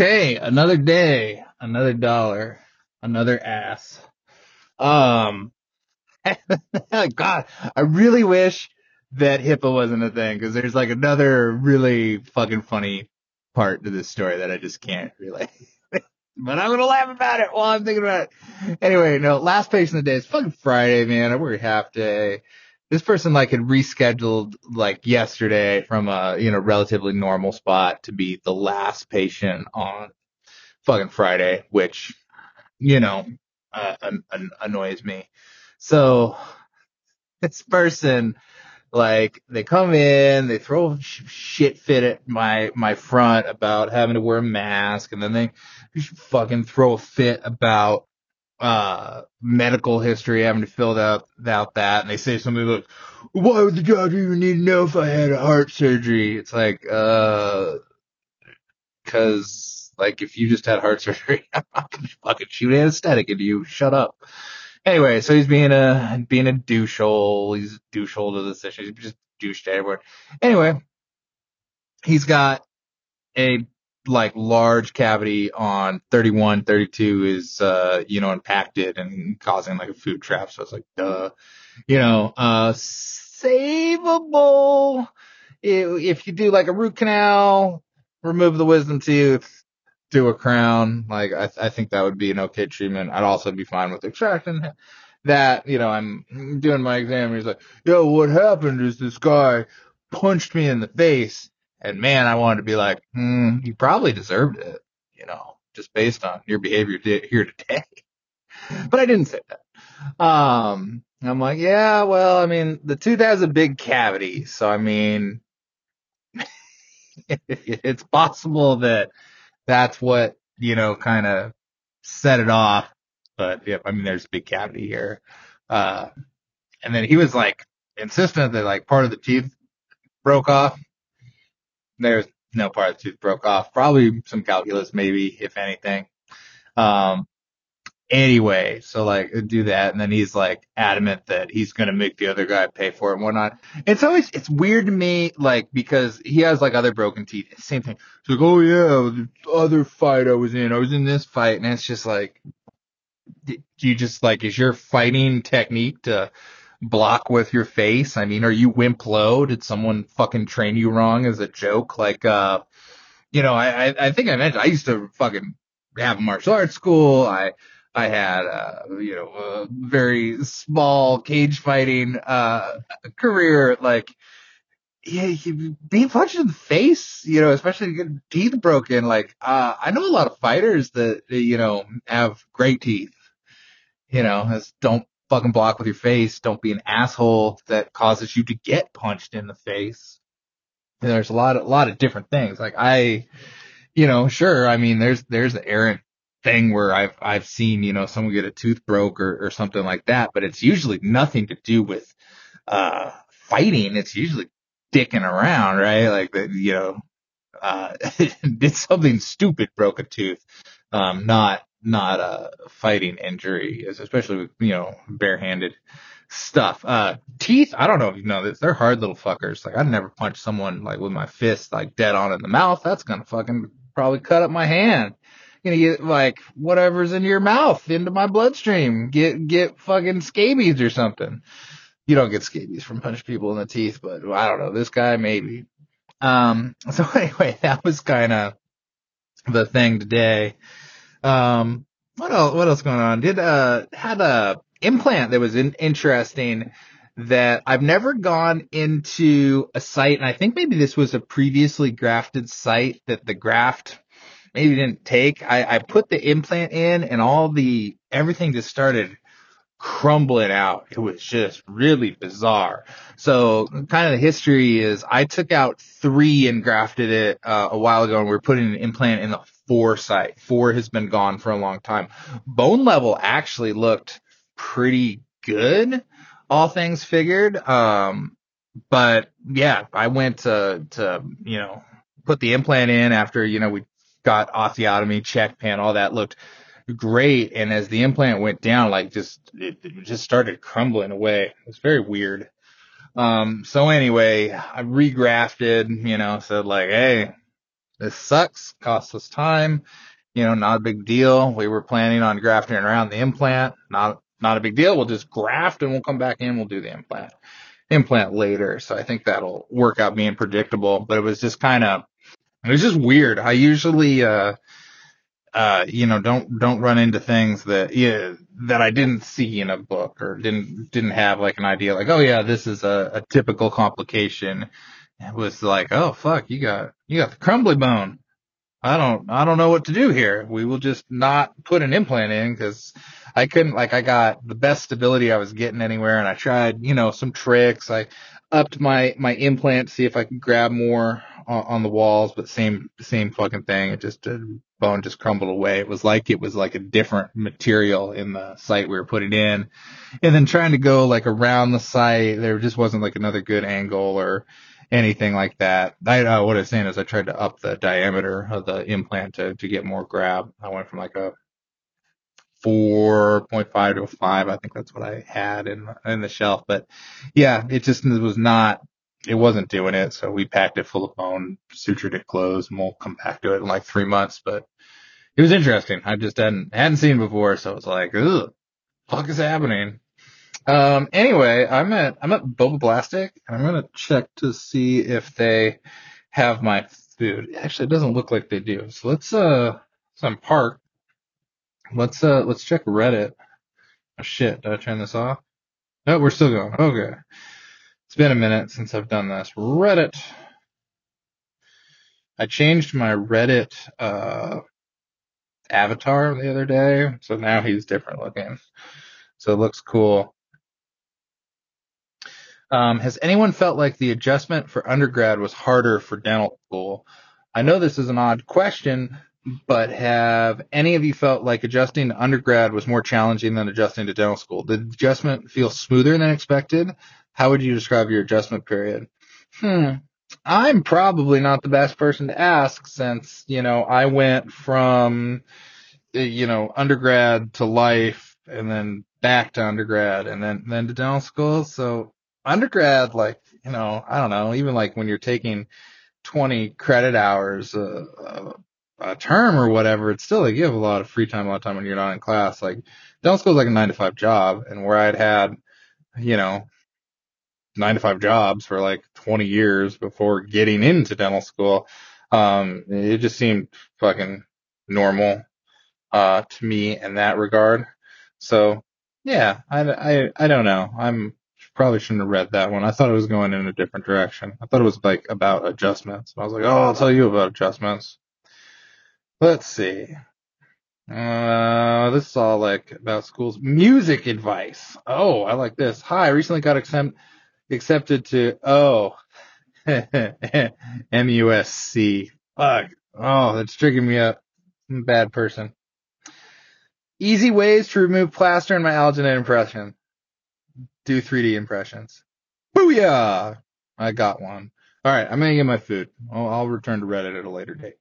Okay, another day, another dollar, another ass. Um, God, I really wish that HIPAA wasn't a thing because there's like another really fucking funny part to this story that I just can't relay. but I'm gonna laugh about it while I'm thinking about it. Anyway, no, last patient of the day is fucking Friday, man. I work half day. This person like had rescheduled like yesterday from a, you know, relatively normal spot to be the last patient on fucking Friday, which, you know, uh, an- an- annoys me. So this person, like, they come in, they throw sh- shit fit at my, my front about having to wear a mask, and then they fucking throw a fit about, uh, medical history, having to fill out, out that, and they say something like, why would the doctor even need to know if I had a heart surgery? It's like, uh, cause, like, if you just had heart surgery, I'm not gonna fucking shoot anesthetic into you. Shut up. Anyway, so he's being a being a douchehole. He's douchehole to this issue. He's just douche to everyone. Anyway, he's got a like large cavity on 31, 32 is uh you know impacted and causing like a food trap. So it's like duh, you know, uh savable if you do like a root canal, remove the wisdom tooth, do a crown. Like I, I think that would be an okay treatment. I'd also be fine with extraction. That you know, I'm doing my exam. And he's like, "Yo, what happened is this guy punched me in the face, and man, I wanted to be like, hmm, you probably deserved it, you know, just based on your behavior here today." but I didn't say that. Um, I'm like, yeah, well, I mean, the tooth has a big cavity, so I mean, it's possible that that's what, you know, kind of set it off. But yeah, I mean, there's a big cavity here. Uh, and then he was like insistent that like part of the teeth broke off. There's no part of the tooth broke off. Probably some calculus, maybe, if anything. Um, anyway, so like do that, and then he's like adamant that he's gonna make the other guy pay for it and whatnot. It's always it's weird to me, like because he has like other broken teeth. Same thing. It's like, oh yeah, the other fight I was in, I was in this fight, and it's just like, do you just like is your fighting technique to block with your face? I mean, are you Wimp Lo? Did someone fucking train you wrong as a joke? Like, uh, you know, I I, think I mentioned I used to fucking have a martial arts school. I I had, uh, you know, a very small cage fighting, uh, career. Like, yeah, being punched in the face, you know, especially getting teeth broken. Like, uh, I know a lot of fighters that, you know, have great teeth, you know, as don't fucking block with your face. Don't be an asshole that causes you to get punched in the face. And there's a lot of, a lot of different things. Like I, you know, sure. I mean, there's, there's the errant thing where I've I've seen you know someone get a tooth broke or, or something like that, but it's usually nothing to do with uh fighting. It's usually dicking around, right? Like that, you know, uh did something stupid, broke a tooth, um, not not a fighting injury, especially with you know barehanded stuff. Uh, teeth, I don't know if you know this, they're hard little fuckers. Like I'd never punch someone like with my fist like dead on in the mouth. That's gonna fucking probably cut up my hand gonna get like whatever's in your mouth into my bloodstream. Get get fucking scabies or something. You don't get scabies from punching people in the teeth, but I don't know. This guy maybe. Um. So anyway, that was kind of the thing today. Um. What else? What else going on? Did uh had a implant that was in, interesting that I've never gone into a site, and I think maybe this was a previously grafted site that the graft maybe didn't take. I, I put the implant in and all the, everything just started crumbling out. It was just really bizarre. So kind of the history is I took out three and grafted it uh, a while ago and we are putting an implant in the site. Four has been gone for a long time. Bone level actually looked pretty good, all things figured. Um, but yeah, I went to, to, you know, put the implant in after, you know, we got osteotomy, check pan, all that looked great. And as the implant went down, like just, it, it just started crumbling away. It was very weird. Um, so anyway, I regrafted, you know, said like, Hey, this sucks, costs us time, you know, not a big deal. We were planning on grafting around the implant, not, not a big deal. We'll just graft and we'll come back in, we'll do the implant, implant later. So I think that'll work out being predictable, but it was just kind of, it was just weird. I usually, uh, uh, you know, don't don't run into things that yeah that I didn't see in a book or didn't didn't have like an idea like oh yeah this is a, a typical complication. It was like oh fuck you got you got the crumbly bone. I don't I don't know what to do here. We will just not put an implant in because I couldn't like I got the best stability I was getting anywhere and I tried you know some tricks. I upped my my implant to see if I could grab more on, on the walls, but same same fucking thing. It just did bone just crumbled away. It was like it was like a different material in the site we were putting in. And then trying to go like around the site, there just wasn't like another good angle or anything like that. I, uh, what I was saying is I tried to up the diameter of the implant to, to get more grab. I went from like a 4.5 to a 5. I think that's what I had in, in the shelf. But yeah, it just was not, it wasn't doing it. So we packed it full of bone, sutured it closed, and we'll come back to it in like three months. But it was interesting. I just hadn't hadn't seen before, so it's like, ugh, fuck is happening. Um, anyway, I'm at I'm at Boba Blastic, and I'm gonna check to see if they have my food. Actually, it doesn't look like they do. So let's uh, so I'm parked. Let's uh, let's check Reddit. Oh shit, did I turn this off? No, we're still going. Okay. It's been a minute since I've done this. Reddit. I changed my Reddit uh, avatar the other day, so now he's different looking. So it looks cool. Um, has anyone felt like the adjustment for undergrad was harder for dental school? I know this is an odd question, but have any of you felt like adjusting to undergrad was more challenging than adjusting to dental school? Did the adjustment feel smoother than expected? How would you describe your adjustment period? Hmm. I'm probably not the best person to ask since, you know, I went from uh, you know, undergrad to life and then back to undergrad and then, then to dental school. So undergrad, like, you know, I don't know, even like when you're taking 20 credit hours, uh, uh, a term or whatever, it's still like you have a lot of free time, a lot of time when you're not in class. Like dental school is like a nine to five job and where I'd had, you know, nine to five jobs for like 20 years before getting into dental school. Um, it just seemed fucking normal uh, to me in that regard. So yeah, I, I, I don't know. I'm probably shouldn't have read that one. I thought it was going in a different direction. I thought it was like about adjustments. I was like, oh, I'll tell you about adjustments. Let's see. Uh, this is all like about schools. Music advice. Oh, I like this. Hi, I recently got accept- accepted to, oh, MUSC. Fuck. Oh, that's triggering me up. I'm a bad person. Easy ways to remove plaster in my alginate impression. Do 3D impressions. Booyah! I got one. All right, I'm gonna get my food. I'll, I'll return to Reddit at a later date.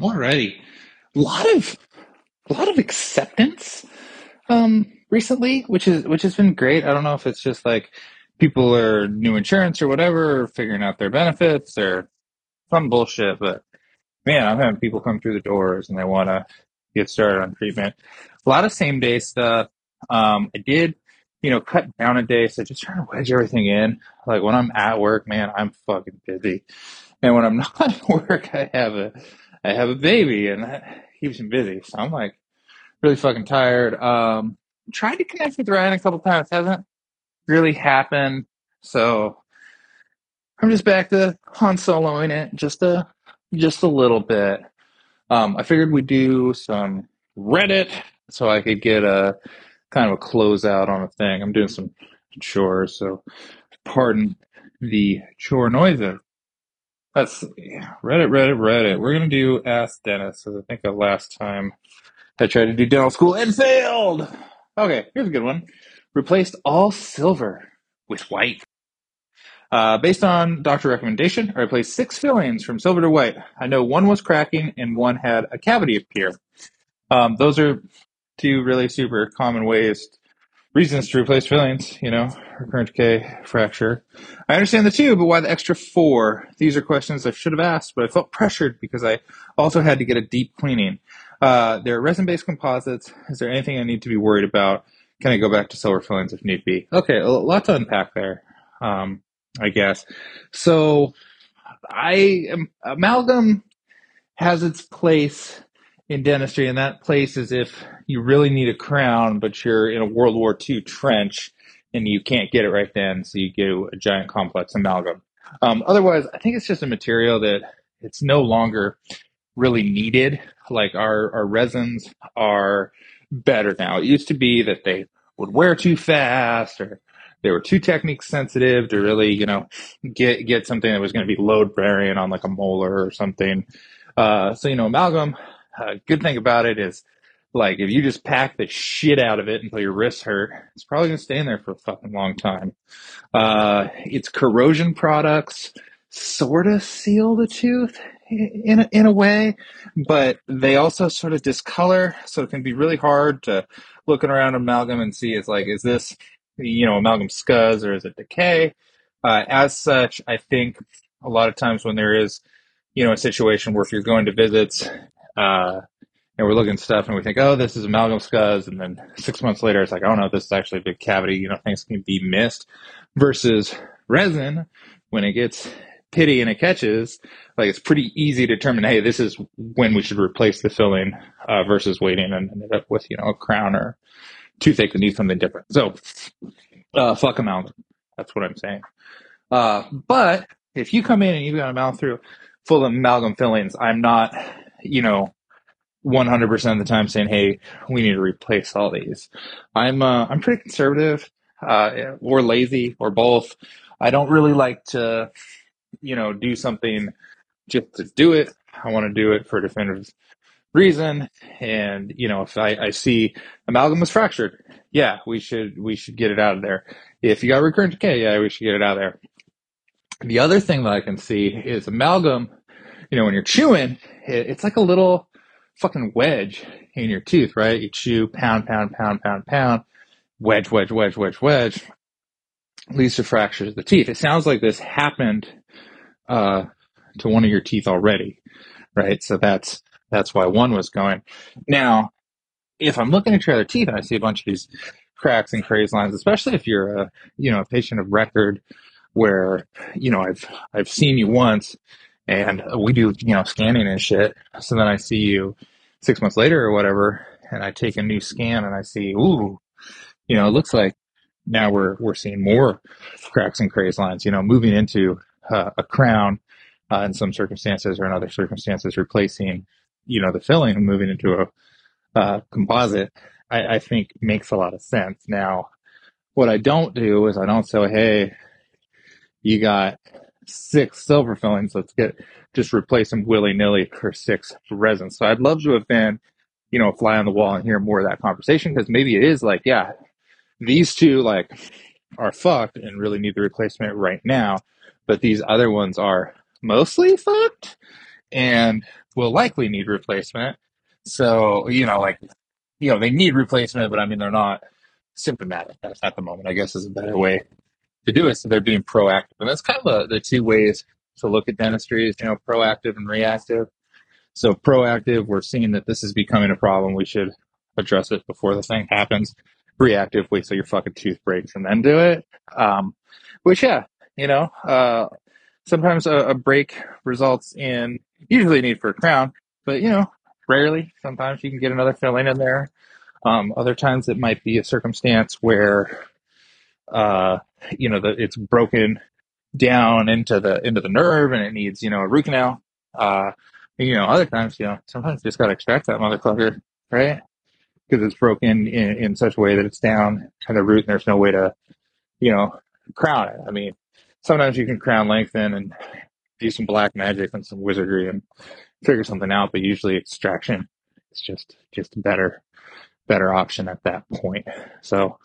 Alrighty, a lot of a lot of acceptance um, recently, which is which has been great. I don't know if it's just like people are new insurance or whatever, figuring out their benefits or some bullshit, but man, I'm having people come through the doors and they want to get started on treatment. A lot of same day stuff. Um, I did, you know, cut down a day, so just trying to wedge everything in. Like when I'm at work, man, I'm fucking busy, and when I'm not at work, I have a, I have a baby, and that keeps me busy. So I'm like really fucking tired. Um, tried to connect with Ryan a couple times, hasn't really happened. So I'm just back to Han Soloing it just a just a little bit. Um, I figured we'd do some Reddit so I could get a kind of a closeout on a thing. I'm doing some chores, so pardon the chore noises. Let's see. Reddit, Reddit, Reddit. We're gonna do Ask Dentists, because I think the last time I tried to do dental school and failed. Okay, here's a good one. Replaced all silver with white. Uh, based on doctor recommendation, I replaced six fillings from silver to white. I know one was cracking and one had a cavity appear. Um, those are two really super common ways reasons to replace fillings, you know, recurrent decay, fracture. I understand the two, but why the extra four? These are questions I should have asked, but I felt pressured because I also had to get a deep cleaning. Uh, they're resin-based composites. Is there anything I need to be worried about? Can I go back to silver fillings if need be? Okay, a lot to unpack there, um, I guess. So, I am, amalgam has its place in dentistry, and that place is if you really need a crown, but you're in a World War II trench and you can't get it right then, so you do a giant complex amalgam. Um, otherwise, I think it's just a material that it's no longer really needed. Like our, our resins are better now. It used to be that they would wear too fast or they were too technique sensitive to really, you know, get get something that was going to be load bearing on like a molar or something. Uh, so you know, amalgam. Uh, good thing about it is, like, if you just pack the shit out of it until your wrists hurt, it's probably going to stay in there for a fucking long time. Uh, its corrosion products sort of seal the tooth in a, in a way, but they also sort of discolor, so it can be really hard to looking around amalgam and see is like, is this, you know, amalgam scuzz or is it decay? Uh, as such, I think a lot of times when there is, you know, a situation where if you're going to visits, uh, and we're looking at stuff and we think, oh, this is amalgam scuzz. And then six months later, it's like, oh no, this is actually a big cavity. You know, things can be missed versus resin when it gets pitty and it catches, like it's pretty easy to determine, hey, this is when we should replace the filling uh, versus waiting and end up with, you know, a crown or toothache that needs something different. So, uh, fuck amalgam. That's what I'm saying. Uh, but if you come in and you've got a mouth through full of amalgam fillings, I'm not, you know, 100% of the time saying, "Hey, we need to replace all these." I'm uh, I'm pretty conservative, uh, or lazy, or both. I don't really like to, you know, do something just to do it. I want to do it for a definitive reason, and you know, if I, I see amalgam is fractured, yeah, we should we should get it out of there. If you got recurrent decay, yeah, we should get it out of there. The other thing that I can see is amalgam. You know, when you're chewing, it, it's like a little fucking wedge in your tooth, right? You chew, pound, pound, pound, pound, pound, wedge, wedge, wedge, wedge, wedge, leads to fractures of the teeth. It sounds like this happened uh, to one of your teeth already, right? So that's that's why one was going. Now, if I'm looking at your other teeth and I see a bunch of these cracks and craze lines, especially if you're a you know a patient of record, where you know I've I've seen you once and we do you know scanning and shit. So then I see you six months later or whatever, and I take a new scan and I see, ooh, you know, it looks like now we're we're seeing more cracks and craze lines. You know, moving into uh, a crown uh, in some circumstances or in other circumstances, replacing you know the filling and moving into a uh, composite. I, I think makes a lot of sense. Now, what I don't do is I don't say, hey, you got six silver fillings. Let's get just replace them willy nilly for six resins. So I'd love to have been, you know, fly on the wall and hear more of that conversation because maybe it is like, yeah, these two like are fucked and really need the replacement right now, but these other ones are mostly fucked and will likely need replacement. So, you know, like, you know, they need replacement, but I mean, they're not symptomatic at the moment, I guess is a better way to do it. So they're being proactive. And that's kind of the, the two ways to look at dentistry is, you know, proactive and reactive. So proactive, we're seeing that this is becoming a problem. We should address it before the thing happens. Reactive, wait till your fucking tooth breaks and then do it. Um, which yeah, you know, uh, sometimes a, a break results in usually need for a crown, but you know, rarely. Sometimes you can get another filling in there. Um, other times it might be a circumstance where uh, you know, the, it's broken down into the into the nerve and it needs, you know, a root canal. Uh, you know, other times, you know, sometimes you just got to extract that motherfucker, right? Because it's broken in, in such a way that it's down to the root and there's no way to, you know, crown it. I mean, sometimes you can crown lengthen and do some black magic and some wizardry and figure something out, but usually extraction is just, just a better better option at that point. So,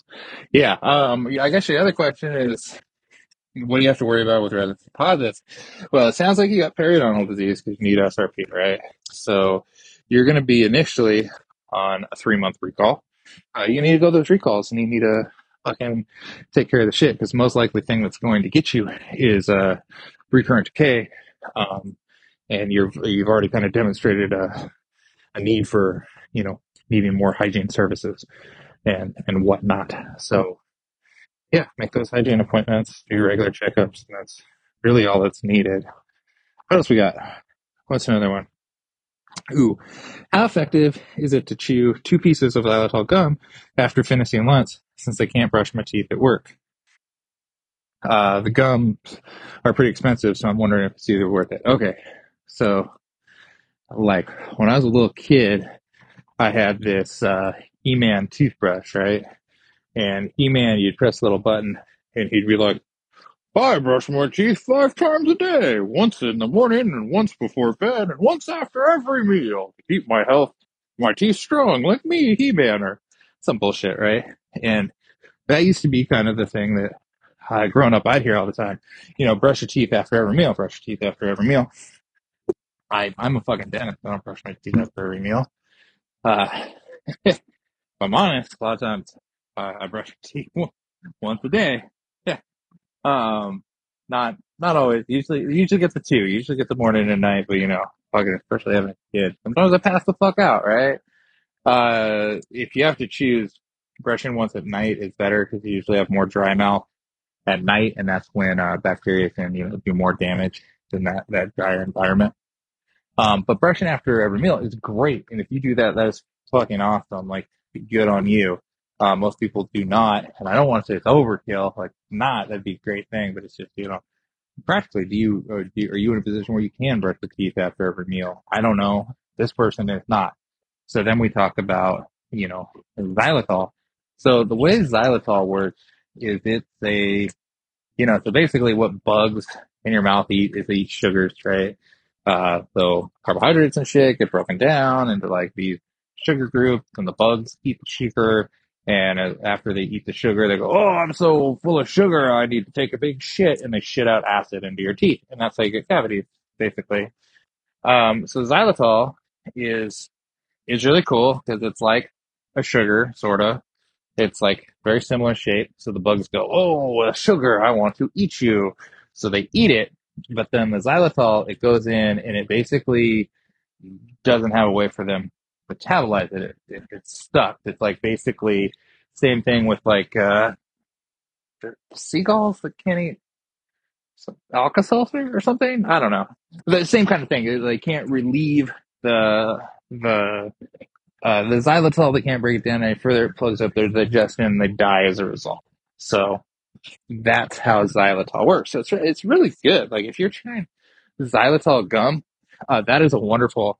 yeah, um, I guess the other question is, what do you have to worry about with resin composites? Well, it sounds like you got periodontal disease because you need SRP, right? So, you're going to be initially on a three month recall. Uh, you need to go to those recalls and you need to fucking take care of the shit because most likely thing that's going to get you is uh, recurrent decay, um, and you've you've already kind of demonstrated a, a need for you know needing more hygiene services and and whatnot. So yeah, make those hygiene appointments, do regular checkups, and that's really all that's needed. What else we got? What's another one? Ooh, how effective is it to chew two pieces of xylitol gum after finishing lunch since I can't brush my teeth at work? Uh, the gums are pretty expensive, so I'm wondering if it's either worth it. Okay, so like when I was a little kid, I had this uh, He-Man toothbrush, right? And He-Man, you'd press a little button, and he'd be like, I brush my teeth five times a day, once in the morning and once before bed and once after every meal to keep my health, my teeth strong like me, He-Man, or some bullshit, right? And that used to be kind of the thing that uh, growing up I'd hear all the time. You know, brush your teeth after every meal, brush your teeth after every meal. I, I'm a fucking dentist. I don't brush my teeth after every meal. Uh, if I'm honest, a lot of times I brush my teeth once a day. Yeah. Um, not, not always. Usually, usually get the two. Usually get the morning and night, but you know, fucking, especially having a kid. Sometimes I pass the fuck out, right? Uh, if you have to choose, brushing once at night is better because you usually have more dry mouth at night, and that's when uh, bacteria can you know do more damage than that that drier environment. Um, but brushing after every meal is great, and if you do that, that is fucking awesome. Like, good on you. Uh, most people do not, and I don't want to say it's overkill. Like, not that'd be a great thing, but it's just you know, practically, do you, do are you in a position where you can brush the teeth after every meal? I don't know. This person is not. So then we talk about you know xylitol. So the way xylitol works is it's a you know, so basically what bugs in your mouth eat is eat sugars, right? Uh, so carbohydrates and shit get broken down into like these sugar groups and the bugs eat the sugar. And after they eat the sugar, they go, Oh, I'm so full of sugar. I need to take a big shit. And they shit out acid into your teeth. And that's how you get cavities, basically. Um, so xylitol is, is really cool because it's like a sugar, sort of, it's like very similar shape. So the bugs go, Oh, sugar, I want to eat you. So they eat it. But then the xylitol, it goes in and it basically doesn't have a way for them to metabolize it. it, it it's stuck. It's like basically same thing with like, uh, seagulls that can't eat Alka-Seltzer or something. I don't know. The same kind of thing. They can't relieve the the uh, the xylitol they can't break it down any further. It plugs up their digestion and they die as a result. So that's how xylitol works. So it's it's really good. Like if you're trying xylitol gum, uh, that is a wonderful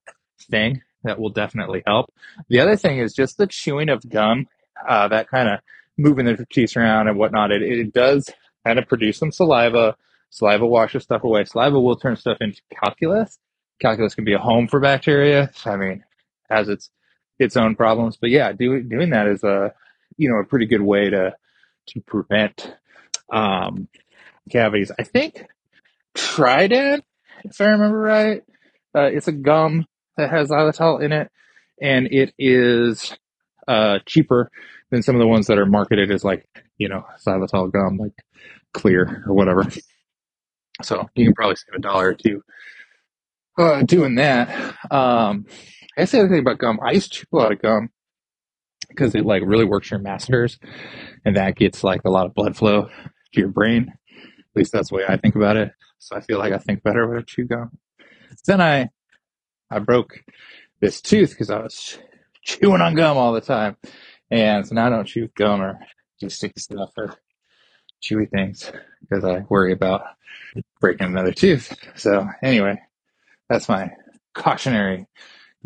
thing that will definitely help. The other thing is just the chewing of gum, uh, that kind of moving the teeth around and whatnot. It, it does kind of produce some saliva. Saliva washes stuff away. Saliva will turn stuff into calculus. Calculus can be a home for bacteria. I mean, as its its own problems. But yeah, doing doing that is a you know a pretty good way to to prevent um, cavities. I think Trident, if I remember right, uh, it's a gum that has xylitol in it, and it is uh, cheaper than some of the ones that are marketed as like you know xylitol gum, like Xlear or whatever. So you can probably save a dollar or two uh, doing that. Um, I guess the other thing about gum, I used to chew a lot of gum because it like really works your masseters, and that gets like a lot of blood flow to your brain. At least that's the way I think about it. So I feel like I think better when I chew gum. Then I I broke this tooth because I was chewing on gum all the time, and so now I don't chew gum or just sticky stuff or chewy things because I worry about breaking another tooth. So anyway, that's my cautionary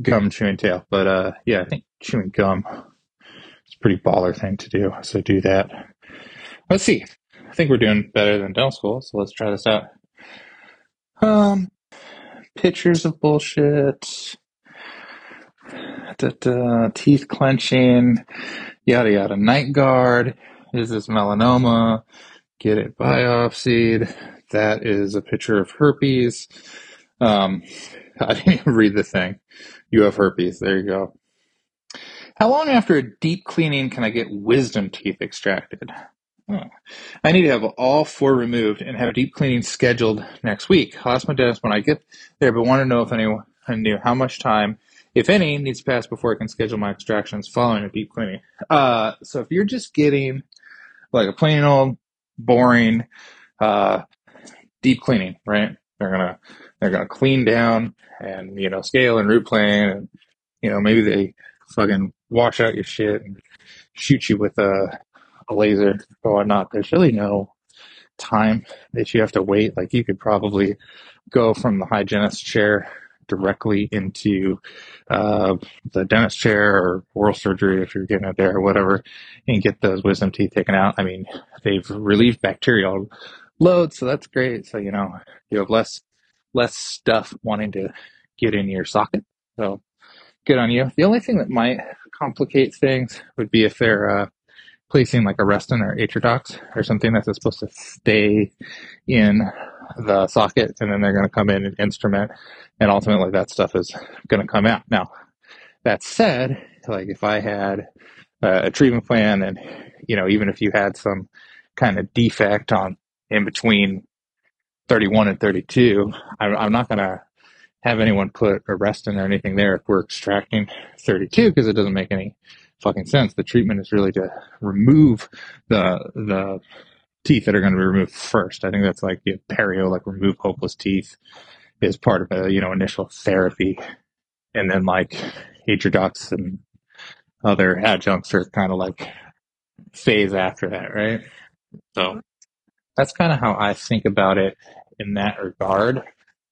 gum chewing tail. But uh, yeah, I think chewing gum is a pretty baller thing to do. So do that. Let's see. I think we're doing better than dental school, so let's try this out. Um, pictures of bullshit. Da, da, teeth clenching, yada yada. Night guard. Is this melanoma? Get it biopsied. That is a picture of herpes. Um, I didn't even read the thing. You have herpes. There you go. How long after a deep cleaning can I get wisdom teeth extracted? Oh. I need to have all four removed and have a deep cleaning scheduled next week. I'll ask my dentist when I get there, but want to know if anyone knew how much time, if any, needs to pass before I can schedule my extractions following a deep cleaning. Uh, so if you're just getting like a plain old boring uh, deep cleaning, right? They're gonna they're gonna clean down and you know scale and root plane and you know maybe they fucking wash out your shit and shoot you with a, a laser or whatnot. There's really no time that you have to wait. Like you could probably go from the hygienist chair directly into uh, the dentist chair or oral surgery if you're getting it there or whatever and get those wisdom teeth taken out. I mean, they've relieved bacterial load, so that's great. So, you know, you have less less stuff wanting to get in your socket. So good on you. The only thing that might complicate things would be if they're uh, placing like Arestin or Atridox or something that's supposed to stay in the socket and then they're going to come in and instrument and ultimately that stuff is going to come out. Now, that said, like if I had a treatment plan and, you know, even if you had some kind of defect on in between 31 and 32, I'm, I'm not going to have anyone put Arestin or anything there if we're extracting 32 because it doesn't make any fucking sense. The treatment is really to remove the the teeth that are going to be removed first. I think that's like know, perio, like remove hopeless teeth, is part of a you know initial therapy, and then like Atridox and other adjuncts are kind of like phase after that, right? So that's kind of how I think about it in that regard.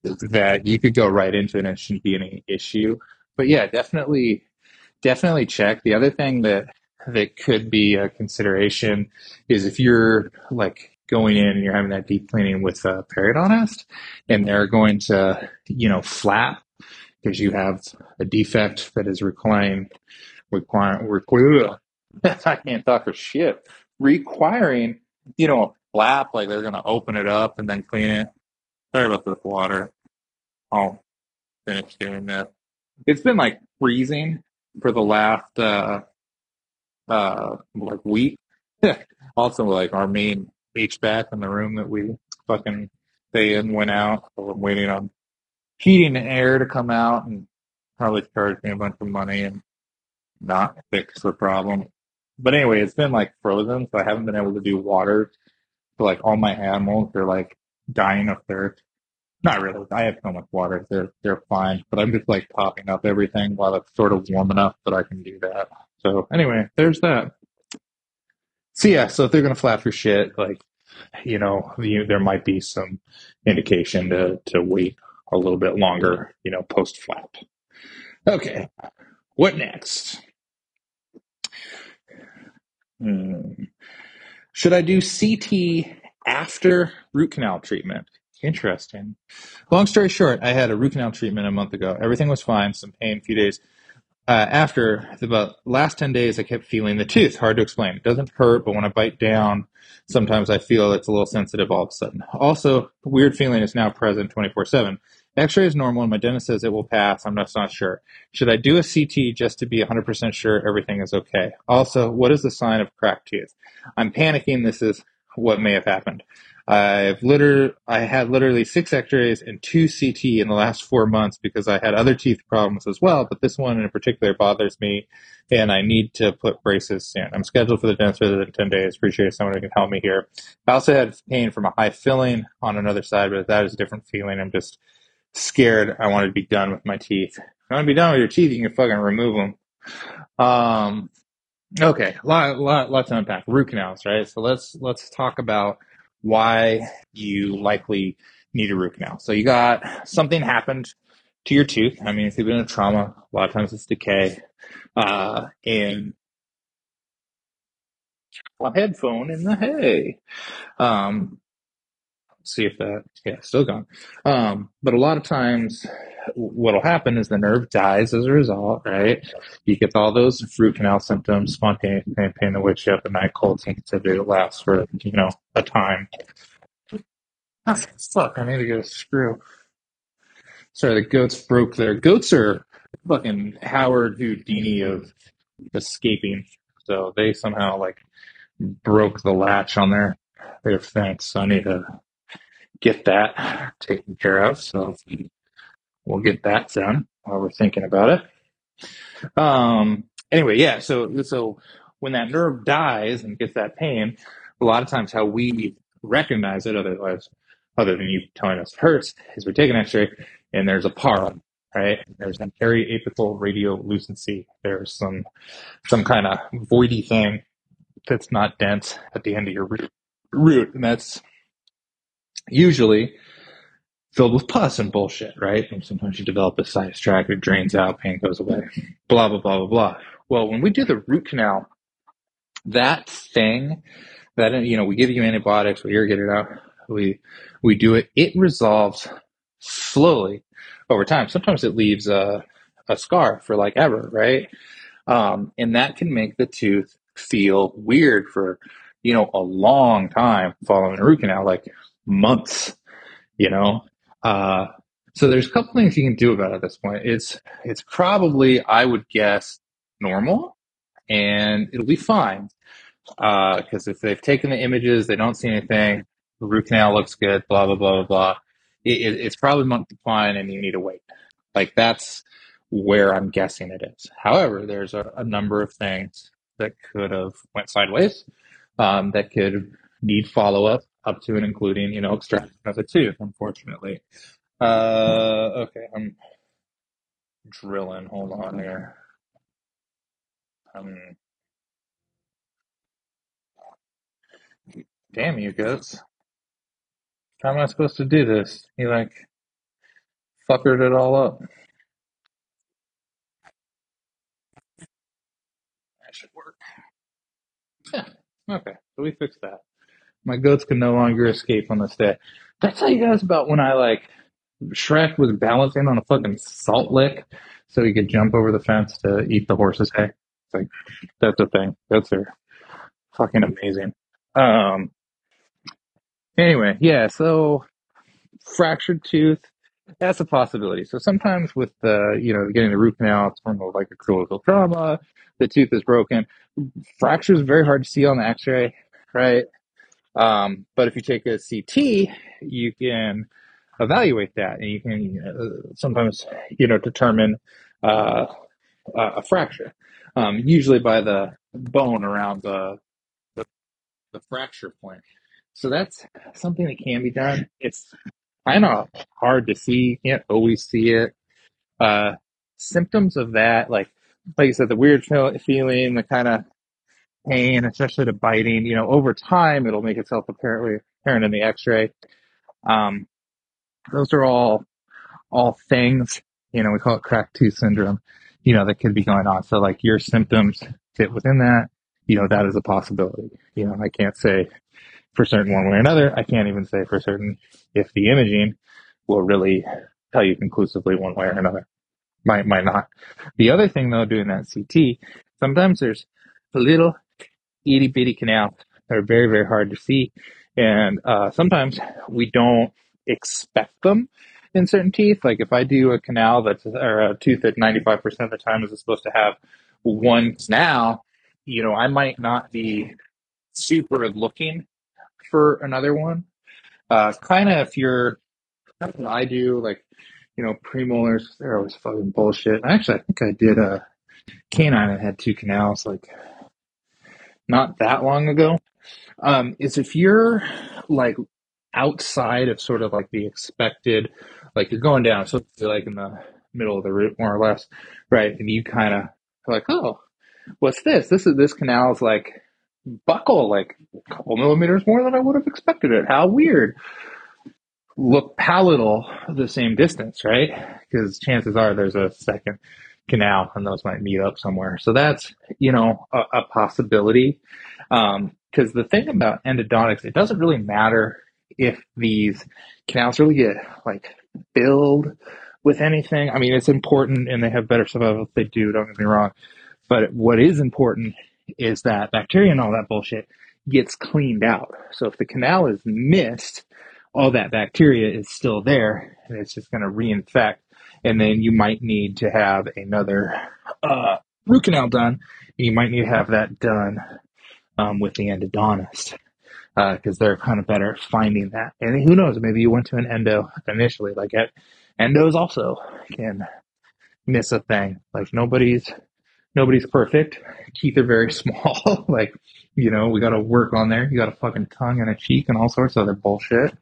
That you could go right into it and it shouldn't be any issue. But yeah, definitely, definitely check. The other thing that that could be a consideration is if you're like going in and you're having that deep cleaning with a periodontist and they're going to, you know, flap because you have a defect that is requiring, requiring, require, I can't talk for shit, requiring, you know, flap, like they're going to open it up and then clean it. Sorry about the water. I'll finish doing that. It's been like freezing for the last, uh, uh, like week. also, like our main HVAC in the room that we fucking stay in went out. So I'm waiting on heating and air to come out and probably charge me a bunch of money and not fix the problem. But anyway, it's been like frozen, so I haven't been able to do water. Like all my animals are like dying of thirst. Not really. I have so much water. They're they're fine. But I'm just like topping up everything while it's sort of warm enough that I can do that. So anyway, there's that. So yeah, so if they're gonna flap your shit, like you know, you, there might be some indication to to wait a little bit longer, you know, post flap. Okay, what next? Hmm. Should I do CT after root canal treatment? Interesting. Long story short, I had a root canal treatment a month ago. Everything was fine. Some pain, a few days. Uh, after the last 10 days, I kept feeling the tooth. Hard to explain. It doesn't hurt, but when I bite down, sometimes I feel it's a little sensitive all of a sudden. Also, weird feeling is now present 24 7. X-ray is normal and my dentist says it will pass. I'm just not sure. Should I do a CT just to be 100% sure everything is okay? Also, what is the sign of cracked teeth? I'm panicking. This is what may have happened. I've liter- I had literally six X-rays and two CT in the last four months because I had other teeth problems as well, but this one in particular bothers me, and I need to put braces soon. I'm scheduled for the dentist within ten days. Appreciate someone who can help me here. I also had pain from a high filling on another side, but that is a different feeling. I'm just scared. I want to be done with my teeth. If you want to be done with your teeth, you can fucking remove them. Um, okay, lot, lot, lots to unpack. Root canals, right? So let's let's talk about why you likely need a root canal. So you got something happened to your tooth. I mean, been in a trauma, a lot of times it's decay. Uh, and a headphone in the hay. Um, see if that, yeah, still gone. Um, but a lot of times what'll happen is the nerve dies as a result, right? You get all those root canal symptoms, spontaneous pain, that wakes you up at night, cold sensitivity that lasts for, you know, a time. Oh, fuck, I need to get a screw. Sorry, the goats broke their goats are fucking Howard Houdini of escaping. So they somehow like broke the latch on their their fence. So I need to get that taken care of. So we'll get that done while we're thinking about it. Um. Anyway, yeah. So so when that nerve dies and gets that pain, a lot of times how we recognize it, otherwise, other than you telling us it hurts, is we take an X-ray and there's a PAR, right? There's an periapical radiolucency. There's some some kind of voidy thing that's not dense at the end of your root, root and that's usually filled with pus and bullshit, right? And sometimes you develop a sinus tract, it drains out, pain goes away, blah blah blah blah blah. Well, when we do the root canal, that thing that you know we give you antibiotics, we irrigate it out, we we do it. It resolves slowly over time. Sometimes it leaves a a scar for like ever, right? Um, and that can make the tooth feel weird for you know a long time following a root canal, like months. You know, uh, so there's a couple things you can do about it at this point. It's it's probably I would guess normal, and it'll be fine because uh, if they've taken the images, they don't see anything. The root canal looks good. Blah blah blah blah blah. It, it, it's probably fine, and you need to wait. Like that's where I'm guessing it is. However, there's a, a number of things that could have went sideways um, that could need follow up up to and including you know extraction of the tooth. Unfortunately. Uh, okay, I'm drilling. Hold on here. Um, damn you goats. How am I supposed to do this? He like fuckered it all up. That should work. Yeah. Okay. So we fixed that. My goats can no longer escape on this day. That's how you guys about when I like Shrek was balancing on a fucking salt lick so he could jump over the fence to eat the horse's hay? It's like that's a thing. That's are fucking amazing. Um anyway, yeah, so fractured tooth, that's a possibility. So sometimes with the, you know, getting the root canal, it's from like a critical trauma, the tooth is broken. Fracture is very hard to see on the x-ray, right? Um, but if you take a CT, you can evaluate that and you can uh, sometimes, you know, determine uh, a fracture, um, usually by the bone around the, the, the fracture point. So that's something that can be done. It's kind of hard to see. You can't always see it. Uh, symptoms of that, like like you said, the weird feeling, the kind of pain, especially the biting. You know, over time, it'll make itself apparently apparent in the X-ray. Um, those are all all things. You know, we call it cracked tooth syndrome. You know, that could be going on. So, like your symptoms fit within that. You know, that is a possibility. You know, I can't say for certain one way or another. I can't even say for certain if the imaging will really tell you conclusively one way or another. Might, might not. The other thing though, doing that CT, sometimes there's a little itty bitty canals that are very, very hard to see. And, uh, sometimes we don't expect them in certain teeth. Like if I do a canal that's, or a tooth that 95% of the time is supposed to have one canal, you know, I might not be super looking for another one. Uh, kind of if you're, I do like, you know, premolars, they're always fucking bullshit. Actually, I think I did a canine that had two canals like not that long ago. Um, is if you're like outside of sort of like the expected, like you're going down, so like in the middle of the root more or less, right? And you kind of like, oh, what's this? This is this canal is like buccal like a couple millimeters more than I would have expected it. How weird. Look palatal the same distance, right? Because chances are there's a second canal and those might meet up somewhere. So that's, you know, a, a possibility. Um, cause the thing about endodontics, it doesn't really matter if these canals really get like filled with anything. I mean, it's important and they have better survival if they do, don't get me wrong. But what is important is that bacteria and all that bullshit gets cleaned out. So if the canal is missed, all that bacteria is still there and it's just going to reinfect. And then you might need to have another, uh, root canal done, you might need to have that done um, with the endodontist because uh, they're kind of better at finding that. And who knows, maybe you went to an endo initially. Like at endos also can miss a thing. Like nobody's nobody's perfect. Teeth are very small. like you know, we got to work on there. You got a fucking tongue and a cheek and all sorts of other bullshit.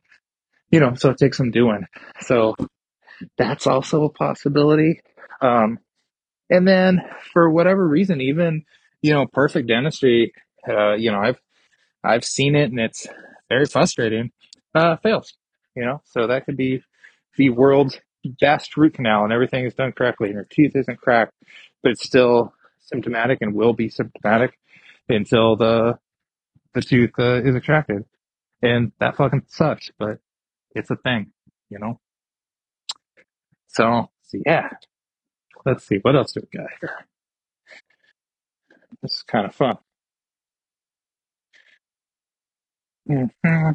You know, so it takes some doing. So that's also a possibility. Um, and then for whatever reason, even you know, perfect dentistry. Uh, you know, I've I've seen it and it's very frustrating. Uh, fails. You know, so that could be the world's best root canal and everything is done correctly and your teeth isn't cracked, but it's still symptomatic and will be symptomatic until the the tooth uh, is extracted. And that fucking sucks, but it's a thing, you know. So, so yeah, let's see what else do we got here. This is kind of fun. Mm-hmm.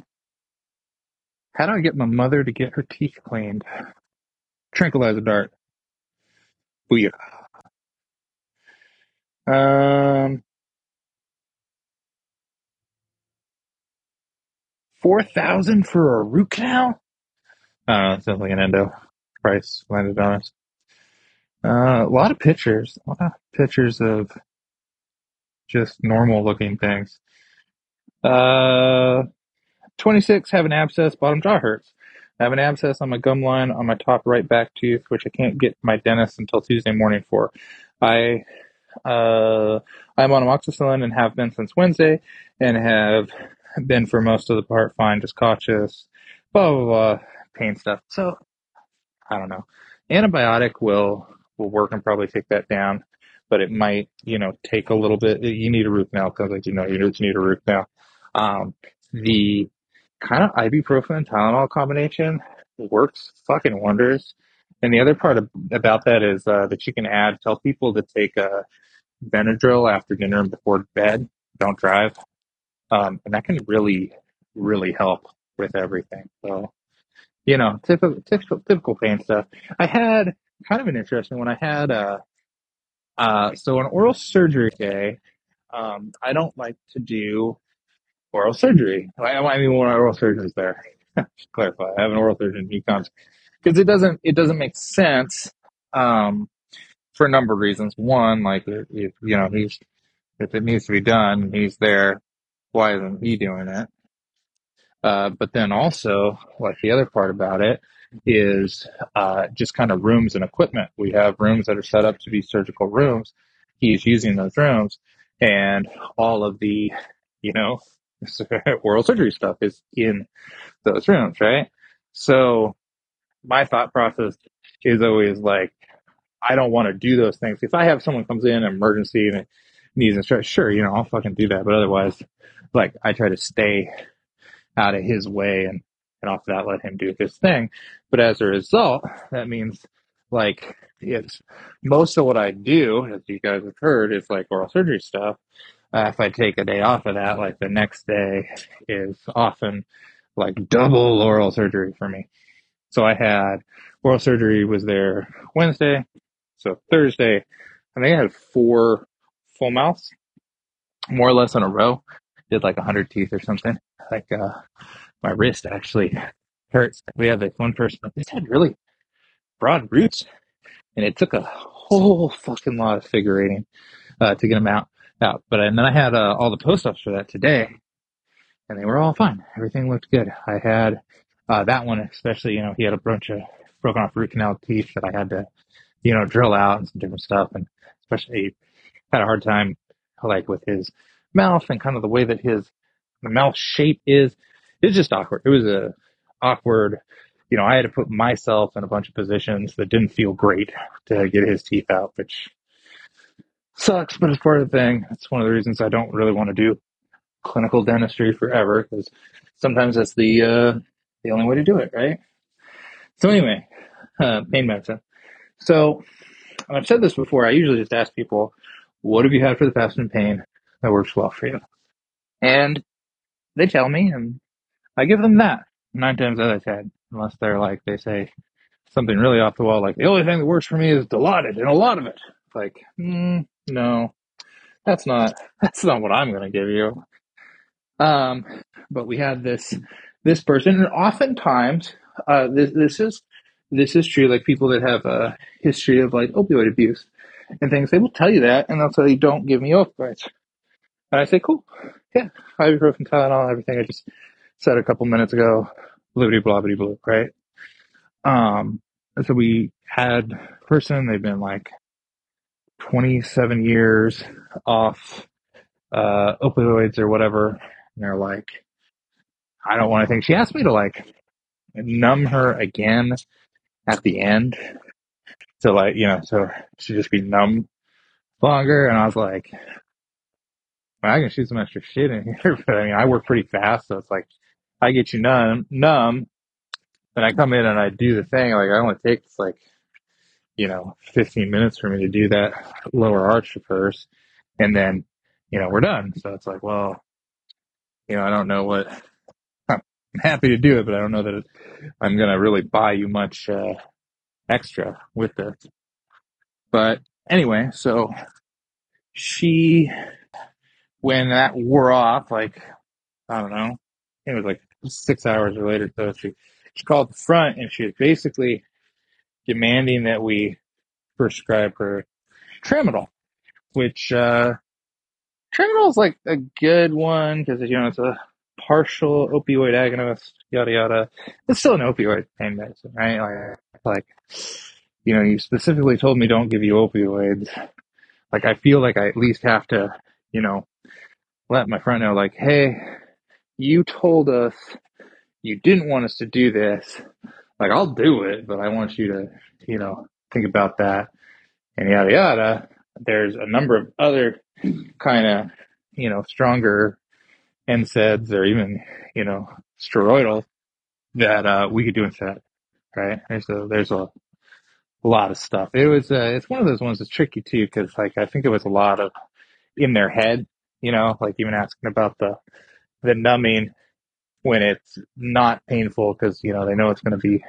How do I get my mother to get her teeth cleaned? Tranquilizer dart. Booyah. Um, four thousand for a root canal? I Uh, sounds like an endo price landed on us. Uh, a lot of pictures, a lot of pictures of just normal looking things. Uh, 26 have an abscess, bottom jaw hurts. I have an abscess on my gum line on my top right back tooth, which I can't get my dentist until Tuesday morning for. I uh, I'm on amoxicillin and have been since Wednesday, and have been for most of the part fine, just cautious, blah blah blah, pain stuff. So I don't know. Antibiotic will will work and probably take that down, but it might you know take a little bit. You need a root canal because like you know you need a root canal. Um, the kind of ibuprofen Tylenol combination works fucking wonders. And the other part of, about that is uh, that you can add, tell people to take a Benadryl after dinner and before bed. Don't drive, um, and that can really, really help with everything. So, you know, typical, typical, typical pain stuff. I had kind of an interesting one. I had uh, uh, so an oral surgery day. Um, I don't like to do oral surgery. I, I mean, when oral surgeons there. clarify. I have an oral surgeon. He comes because it doesn't it doesn't make sense um, for a number of reasons. One, like if you know he's if it needs to be done, he's there. Why isn't he doing it? Uh, but then also, like the other part about it is uh, just kind of rooms and equipment. We have rooms that are set up to be surgical rooms. He's using those rooms, and all of the, you know, oral surgery stuff is in those rooms, right? So my thought process is always like, I don't want to do those things. If I have someone comes in an emergency and needs instruction, sure, you know, I'll fucking do that. But otherwise, like I try to stay out of his way and, and off that let him do his thing. But as a result, that means like it's most of what I do, as you guys have heard, is like oral surgery stuff. Uh, if I take a day off of that, like the next day is often like double oral surgery for me. So I had oral surgery was there Wednesday. So Thursday, I think I had four full mouths, more or less in a row. Did like a hundred teeth or something. Like uh, my wrist actually hurts. We had like one person. This had really broad roots, and it took a whole fucking lot of figurating uh, to get them out out. But and then I had uh, all the post ups for that today, and they were all fine. Everything looked good. I had uh, that one especially. You know, he had a bunch of broken off root canal teeth that I had to, you know, drill out and some different stuff, and especially had a hard time like with his mouth and kind of the way that his mouth shape is. It's just awkward. It was a awkward. You know, I had to put myself in a bunch of positions that didn't feel great to get his teeth out, which sucks, but it's part of the thing. It's one of the reasons I don't really want to do clinical dentistry forever because sometimes that's the uh, the only way to do it, right? So anyway, uh, pain medicine. So I've said this before. I usually just ask people, "What have you had for the past in pain that works well for you?" And they tell me, and I give them that nine times out of ten, unless they're like they say something really off the wall, like the only thing that works for me is Dilaudid and a lot of it. Like, mm, no, that's not that's not what I'm going to give you. Um, but we had this this person, and oftentimes uh, this this is this is true. Like people that have a history of like opioid abuse and things, they will tell you that, and they'll tell you, "Don't give me opioids." And I say, "Cool, yeah, ibuprofen, Tylenol, everything I just said a couple minutes ago, blibbity blobbity blue, right?" Um, so we had person, they've been like 27 years off uh, opioids or whatever. And they're like, I don't want anything. She asked me to like numb her again at the end. So like, you know, so she'd just be numb longer. And I was like, I can shoot some extra shit in here, but I mean, I work pretty fast. So it's like, I get you numb, numb, and I come in and I do the thing. Like, I only takes like, you know, 15 minutes for me to do that lower arch first. And then, you know, we're done. So it's like, well, you know, I don't know what, I'm happy to do it, but I don't know that I'm going to really buy you much, uh, extra with this. But anyway, so she, when that wore off, like, I don't know, it was like six hours or later. So she, she called the front and she was basically demanding that we prescribe her tramadol, which, uh, tramadol is like a good one because, you know, it's a partial opioid agonist, yada, yada. It's still an opioid pain medicine, right? Like, like, you know, you specifically told me don't give you opioids. Like, I feel like I at least have to, you know, let my friend know, like, hey, you told us you didn't want us to do this. Like, I'll do it, but I want you to, you know, think about that and yada yada. There's a number of other kind of, you know, stronger NSAIDs or even, you know, steroidal that uh, we could do instead, right? There's a there's a lot of stuff. It was uh, it's one of those ones that's tricky too because like I think there was a lot of in their head, you know, like even asking about the the numbing when it's not painful because you know they know it's going to be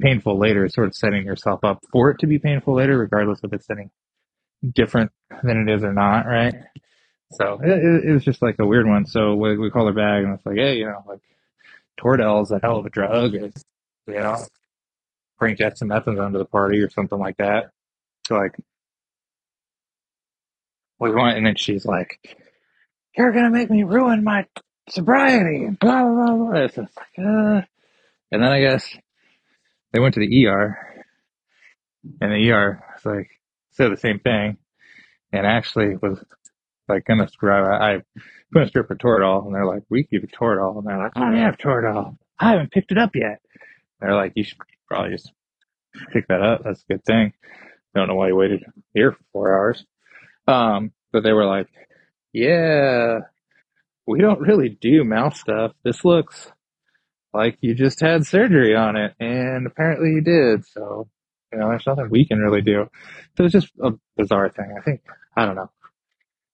painful later. Sort of setting yourself up for it to be painful later, regardless if it's any different than it is or not, right? So it, it, was just like a weird one. So we, we called her back and it's like, hey, you know, like Toradol is a hell of a drug. It's, you know, bring dexamethasone to the party or something like that. So like, we went, and then she's like, "You're gonna make me ruin my sobriety." Blah blah blah. blah. It's just like, uh. And then I guess they went to the ER, and the ER was like said the same thing, and actually was like gonna scribe. I, I gonna strip for Toradol, and they're like, "We give you Toradol," and they're like, "I don't have Toradol. I haven't picked it up yet." They're like, "You should probably just pick that up. That's a good thing." Don't know why you waited here for four hours. Um, but they were like, yeah, we don't really do mouth stuff. This looks like you just had surgery on it, and apparently you did. So, you know, there's nothing we can really do. So it's just a bizarre thing. I think, I don't know.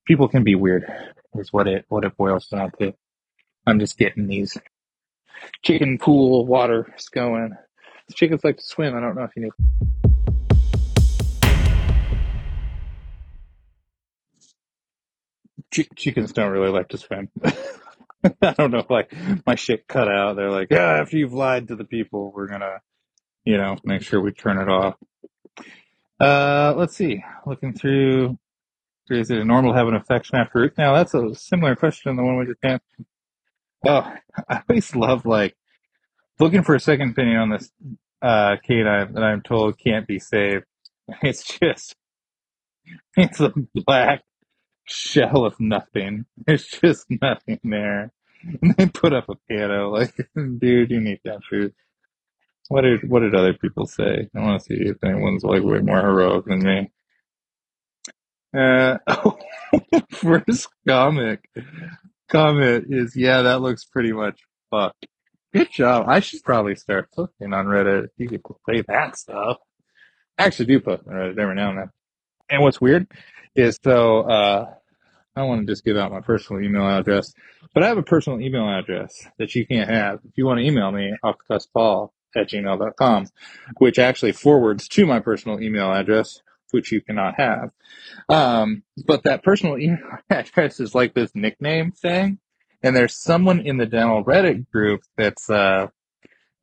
People can be weird, is what it, what it boils down to. I'm just getting these chicken pool waters going. Chickens like to swim. I don't know if you knew. Ch- chickens don't really like to swim. I don't know like my shit cut out. They're like, yeah, after you've lied to the people, we're gonna, you know, make sure we turn it off. Uh, let's see. Looking through, is it normal to have an affection after root? Now that's a similar question to the one we just answered. Oh, I always love like looking for a second opinion on this uh canine that I'm told can't be saved. It's just it's a black shell of nothing. There's just nothing there. And they put up a pano. Like, dude, you need that food. What did what did other people say? I want to see if anyone's like way more heroic than me. Uh, oh, first comic comment is yeah, that looks pretty much fucked. Good job. I should probably start posting on Reddit you could say that stuff. I actually do post on Reddit every now and then. And what's weird is so uh, I want to just give out my personal email address, but I have a personal email address that you can't have. If you want to email me, octopuspaul at gmail.com, which actually forwards to my personal email address, which you cannot have. Um, but that personal email address is like this nickname thing. And there's someone in the dental Reddit group that's uh,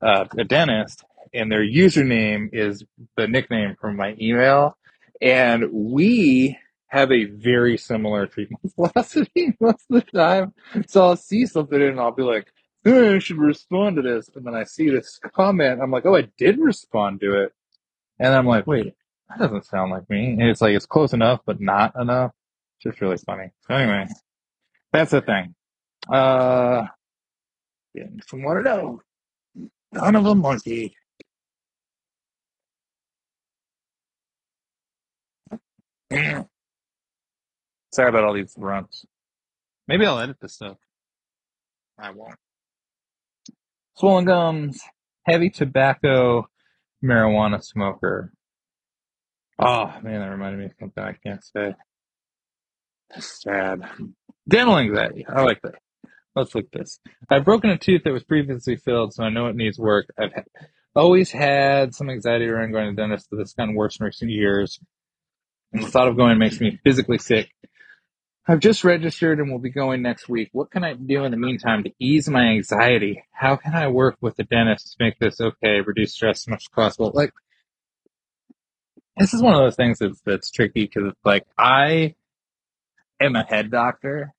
uh, a dentist, and their username is the nickname from my email. And we have a very similar treatment philosophy most of the time. So I'll see something and I'll be like, hey, I should respond to this. And then I see this comment. I'm like, oh, I did respond to it. And I'm like, wait, that doesn't sound like me. And it's like, it's close enough, but not enough. It's just really funny. So anyway, that's the thing. Uh, getting some water though. Son of a monkey. Sorry about all these runs. Maybe I'll edit this stuff. I won't. Swollen gums, heavy tobacco, marijuana smoker. Oh man, that reminded me of something I can't say. That's sad. Dental anxiety. I like that. Let's look at this. I've broken a tooth that was previously filled, so I know it needs work. I've ha- always had some anxiety around going to the dentist, but it's gotten worse in recent years. And the thought of going makes me physically sick. I've just registered and will be going next week. What can I do in the meantime to ease my anxiety? How can I work with the dentist to make this okay, reduce stress as much as possible? Like, this is one of those things that's, that's tricky because it's like, I am a head doctor,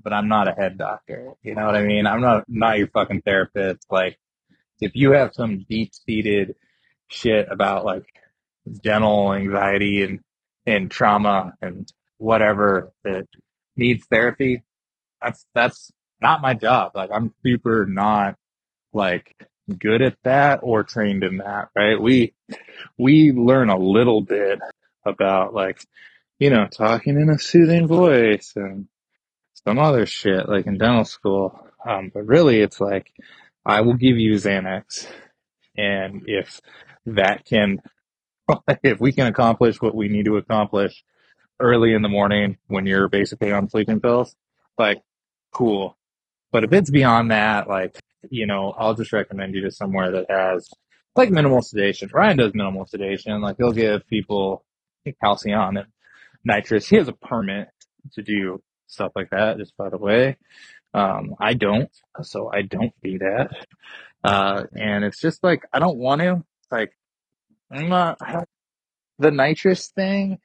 but I'm not a head doctor. You know what I mean? I'm not, not your fucking therapist. Like, if you have some deep seated shit about like dental anxiety and, and trauma and whatever that needs therapy, that's, that's not my job. Like, I'm super not like good at that or trained in that, right? We, we learn a little bit about like, you know, talking in a soothing voice and some other shit like in dental school. Um, but really it's like, I will give you Xanax. And if that can, if we can accomplish what we need to accomplish early in the morning when you're basically on sleeping pills, like cool. But if it's beyond that, like, you know, I'll just recommend you to somewhere that has like minimal sedation. Ryan does minimal sedation. Like he'll give people Halcion and nitrous. He has a permit to do stuff like that, just by the way. Um, I don't, so I don't do that. Uh, and it's just like, I don't want to, like, I'm not, the nitrous thing,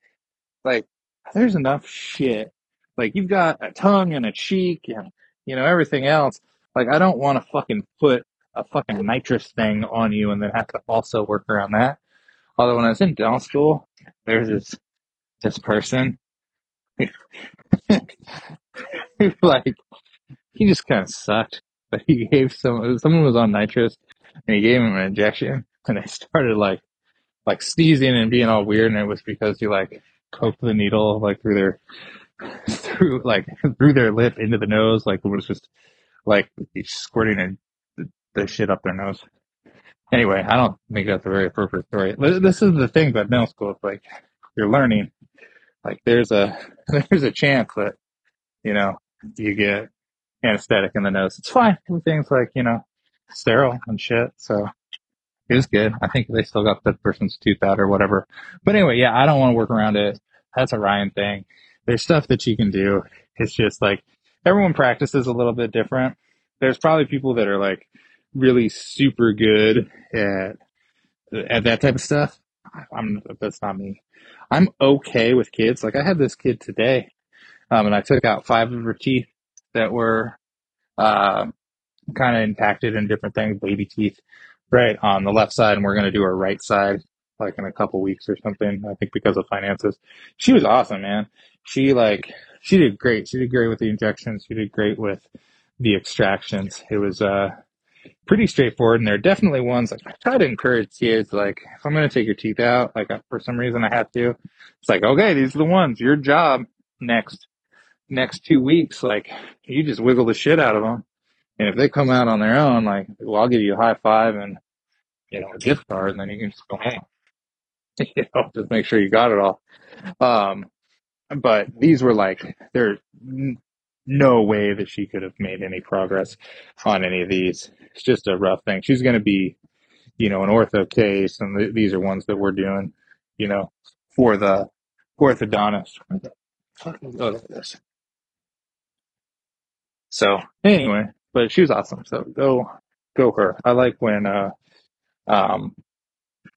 like, there's enough shit. Like, you've got a tongue and a cheek and, you know, everything else. Like, I don't want to fucking put a fucking nitrous thing on you and then have to also work around that. Although when I was in dental school, there's this, this person like, he just kind of sucked, but he gave some, someone was on nitrous and he gave him an injection and they started like, like sneezing and being all weird. And it was because he like poked the needle like through their, through like through their lip into the nose. Like it was just like squirting the, the shit up their nose. Anyway, I don't think that's a very appropriate story. This is the thing about middle school. It's like you're learning. Like there's a there's a chance that you know you get anesthetic in the nose. It's fine. Everything's like you know sterile and shit. So it was good. I think they still got the person's tooth out or whatever. But anyway, yeah, I don't want to work around it. That's a Ryan thing. There's stuff that you can do. It's just like everyone practices a little bit different. There's probably people that are like really super good at at that type of stuff. I'm that's not me. I'm okay with kids. Like I had this kid today, um, and I took out five of her teeth that were uh, kind of impacted in different things, baby teeth, right on the left side, and we're gonna do her right side like in a couple weeks or something. I think because of finances. She was awesome, man. She like she did great. She did great with the injections. She did great with the extractions. It was uh pretty straightforward, and there are definitely ones like I try to encourage kids. Like if I'm going to take your teeth out, like for some reason I have to, it's like okay, these are the ones. Your job next next two weeks, like you just wiggle the shit out of them, and if they come out on their own, like well, I'll give you a high five and you know a gift card, and then you can just go home. you know, just make sure you got it all. Um, but these were like there's no way that she could have made any progress on any of these. It's just a rough thing. She's going to be, you know, an ortho case, and th- these are ones that we're doing, you know, for the orthodontist. Where the fuck is oh, there it is. So anyway, but she was awesome. So go, go her. I like when, uh, um,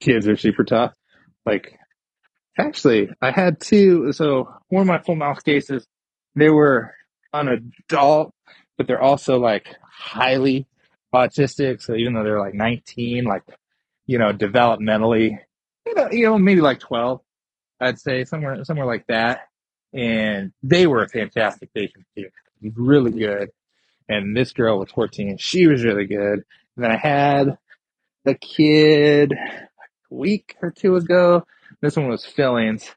kids are super tough. Like, actually, I had two. So one of my full mouth cases, they were an adult, but they're also like highly autistic. So even though they're like 19, like, you know, developmentally, you know, you know, maybe like 12, I'd say somewhere, somewhere like that. And they were a fantastic patient too. Really good. And this girl was 14. She was really good. And then I had a kid a week or two ago. This one was fillings.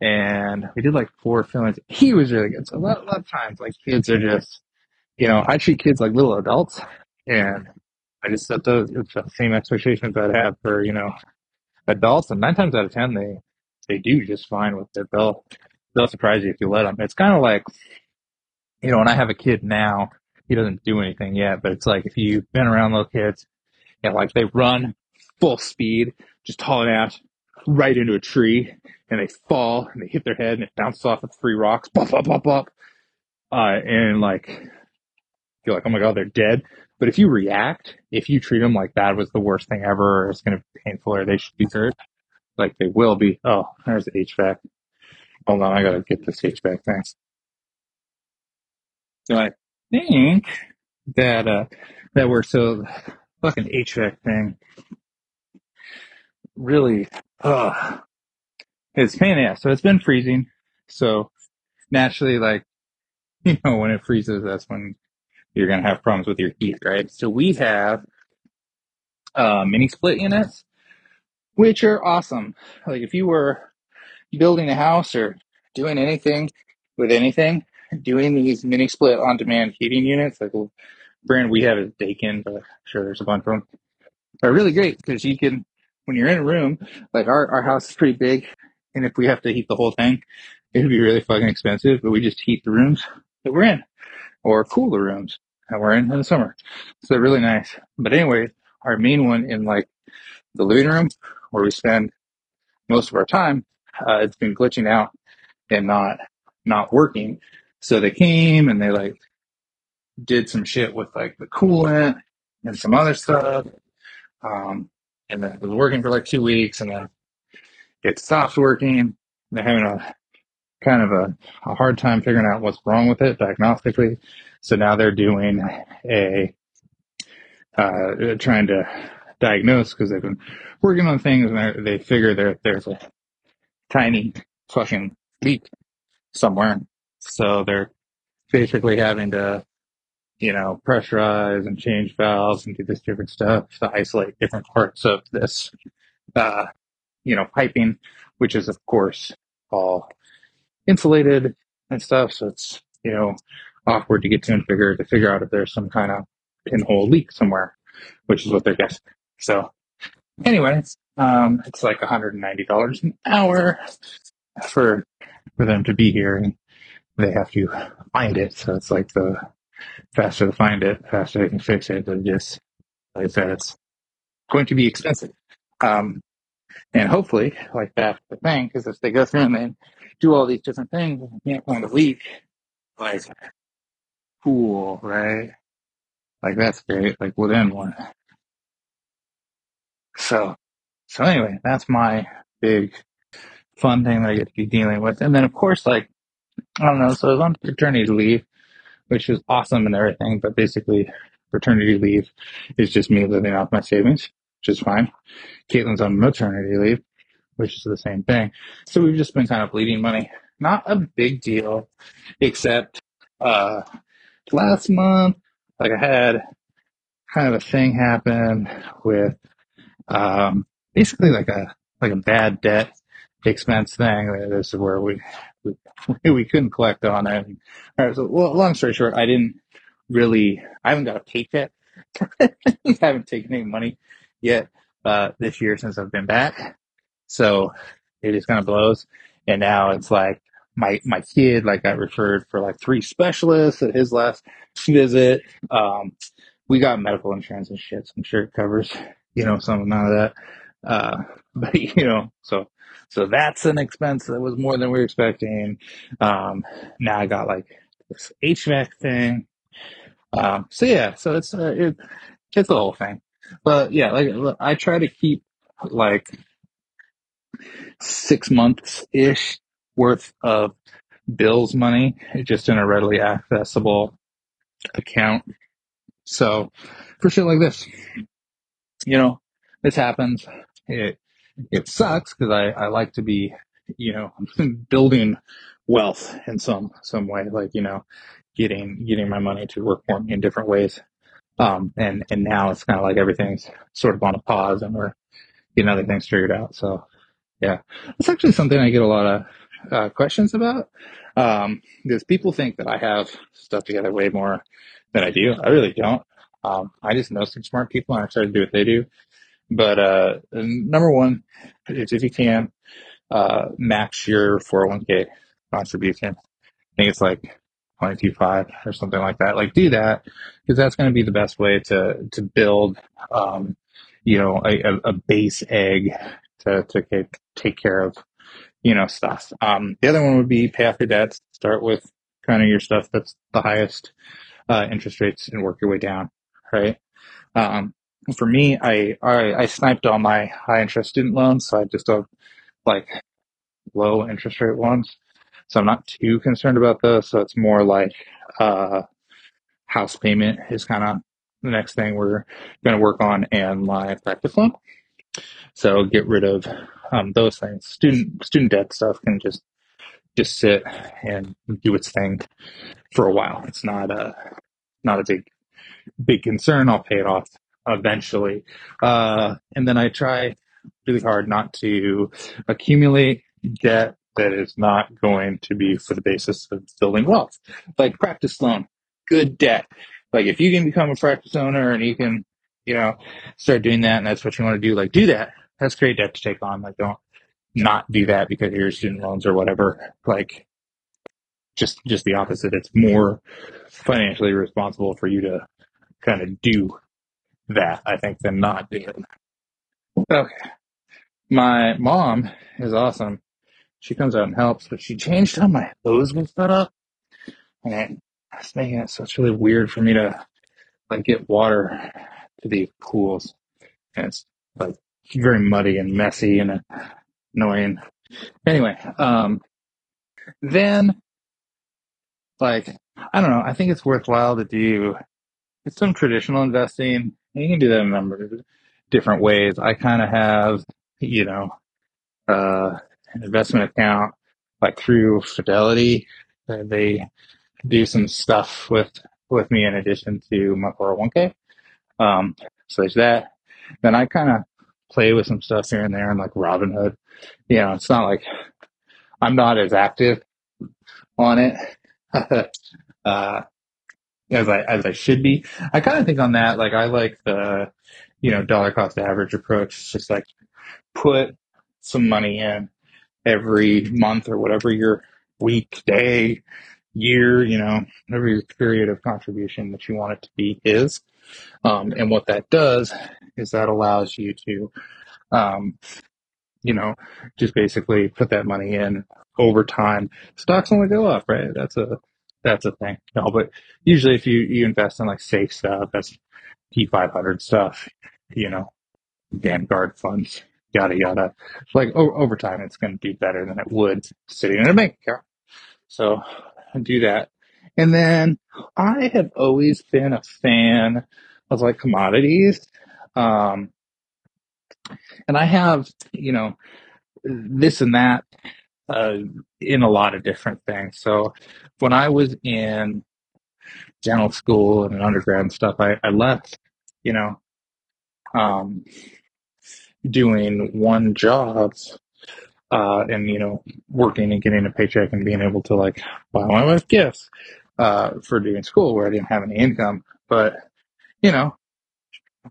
And we did like four fillings. He was really good. So a lot, a lot of times, like kids are just, you know, I treat kids like little adults. And I just set those the same expectations I'd have for, you know, adults. And nine times out of 10, they, they do just fine with it. They'll, they'll surprise you if you let them. It's kind of like, you know, when I have a kid now, he doesn't do anything yet, but it's like if you've been around little kids and like they run full speed, just hauling ass right into a tree and they fall and they hit their head and it bounces off of three rocks, bop, bop, bop, bop. Uh, and like, you're like, oh my God, they're dead. But if you react, if you treat them like that was the worst thing ever, or it's going to be painful, or they should be hurt, like they will be. Oh, there's the HVAC. Hold on, I gotta get this HVAC thing. So I think that uh that we're so fucking HVAC thing really uh it's pain in the ass. So it's been freezing. So naturally like you know when it freezes that's when you're gonna have problems with your heat, right? So we have uh mini split units, which are awesome. Like if you were building a house or doing anything with anything, doing these mini split on demand heating units, like brand we have is Daikin, but I'm sure there's a bunch of them, are really great because you can, when you're in a room, like our, our house is pretty big, and if we have to heat the whole thing, it'd be really fucking expensive, but we just heat the rooms that we're in or cool the rooms that we're in in the summer. So they're really nice. But anyway, our main one in like the living room where we spend most of our time, uh, it's been glitching out and not, not working. So they came and they like did some shit with like the coolant and some other stuff. Um, and then it was working for like two weeks and then it stops working. They're having a kind of a, a hard time figuring out what's wrong with it diagnostically. So now they're doing a, uh, trying to diagnose because they've been working on things and they figure there, there's a tiny fucking leak somewhere. So they're basically having to, you know, pressurize and change valves and do this different stuff to isolate different parts of this, uh, you know, piping, which is of course all insulated and stuff. So it's, you know, awkward to get to and figure to figure out if there's some kind of pinhole leak somewhere, which is what they're guessing. So anyways, um, it's like $190 an hour for, for them to be here and they have to find it. So it's like the faster to find it, faster they can fix it. But just, like I said, it's going to be expensive. Um, and hopefully, like that's the thing, because if they go through and they do all these different things and can't find a leak, like, cool, right? Like that's great. Like within one. So, so anyway, that's my big fun thing that I get to be dealing with. And then of course, like, I don't know, so I was on paternity leave, which is awesome and everything, but basically paternity leave is just me living off my savings, which is fine. Caitlin's on maternity leave, which is the same thing. So we've just been kind of bleeding money. Not a big deal, except, uh, last month, like I had kind of a thing happen with, um, basically like a, like a bad debt expense thing. This is where we, we, we couldn't collect on it. All right. So, well, long story short, I didn't really, I haven't got a paycheck. I haven't taken any money yet, uh, this year since I've been back. So it just kind of blows. And now it's like my, my kid, like got referred for like three specialists at his last visit. Um, we got medical insurance and shit. So I'm sure it covers, you know, some amount of that. Uh, but you know, so so that's an expense that was more than we were expecting. Um, now I got like this HVAC thing. Um, so yeah, so it's uh, it, it's the whole thing. But yeah, like I try to keep like six months ish worth of bills money just in a readily accessible account. So for shit like this, you know, this happens. It it sucks because I, I like to be, you know, building wealth in some some way, like you know, getting getting my money to work for me in different ways. Um, and and now it's kind of like everything's sort of on a pause, and we're getting other things figured out. So yeah, it's actually something I get a lot of uh, questions about um, because people think that I have stuff together way more than I do. I really don't. Um, I just know some smart people and I try to do what they do. But uh, number one is if you can uh, max your 401k contribution. I think it's like 22.5 or something like that. Like do that because that's going to be the best way to to build, um, you know, a, a base egg to to take care of, you know, stuff. Um, the other one would be pay off your debts. Start with kind of your stuff that's the highest uh, interest rates and work your way down, right? Um, for me, I, I, I sniped all my high interest student loans, so I just have like low interest rate ones. So I'm not too concerned about those. So it's more like uh, house payment is kind of the next thing we're going to work on, and my practice loan. So get rid of um, those things. Student student debt stuff can just just sit and do its thing for a while. It's not a not a big big concern. I'll pay it off eventually. Uh, and then I try really hard not to accumulate debt that is not going to be for the basis of building wealth. Like practice loan, good debt. Like if you can become a practice owner and you can, you know, start doing that and that's what you want to do, like do that. That's great debt to take on. Like don't not do that because of your student loans or whatever. Like just just the opposite. It's more financially responsible for you to kind of do that, I think, than not do it. Okay. My mom is awesome. She comes out and helps, but she changed how my hose was set up. And it's making it so it's really weird for me to like get water to these pools. And it's like very muddy and messy and annoying. Anyway, um, then like I don't know. I think it's worthwhile to do some traditional investing. You can do that in a number of different ways. I kind of have, you know, uh, an investment account like through Fidelity. They do some stuff with with me in addition to my 401k. Um, so there's that. Then I kind of play with some stuff here and there, and like Robinhood. You know, it's not like I'm not as active on it uh, as I as I should be. I kind of think on that, like I like the you know dollar cost average approach. It's just like put some money in every month or whatever your week, day, year, you know, every period of contribution that you want it to be is. Um, and what that does is that allows you to, um, you know, just basically put that money in over time. Stocks only go up, right? That's a that's a thing. No, but usually if you you invest in like safe stuff, that's T500 stuff, you know, Vanguard funds, yada yada. Like o- over time, it's going to do better than it would sitting in a bank account. So do that. And then I have always been a fan of like commodities. Um, and I have, you know, this and that uh, in a lot of different things. So when I was in dental school and undergrad and stuff, I, I left, you know, um, doing one job uh, and you know working and getting a paycheck and being able to like buy my wife gifts uh, for doing school where I didn't have any income. But you know,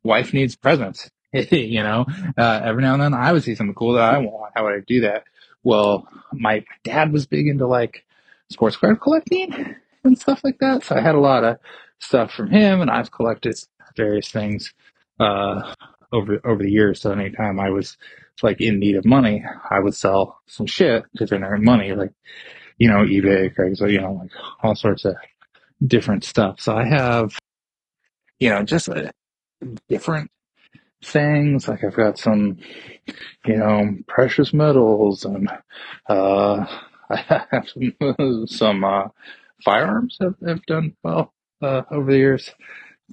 wife needs presents. you know, uh, every now and then I would see something cool that I want. How would I do that? Well, my dad was big into like sports card collecting and stuff like that. So I had a lot of stuff from him and I've collected various things, uh, over over the years. So anytime I was like in need of money, I would sell some shit to generate money, like you know eBay, Craigslist, you know like all sorts of different stuff. So I have you know just uh, different things. Like I've got some you know precious metals and uh, I have some, some uh, firearms have, have done well uh, over the years.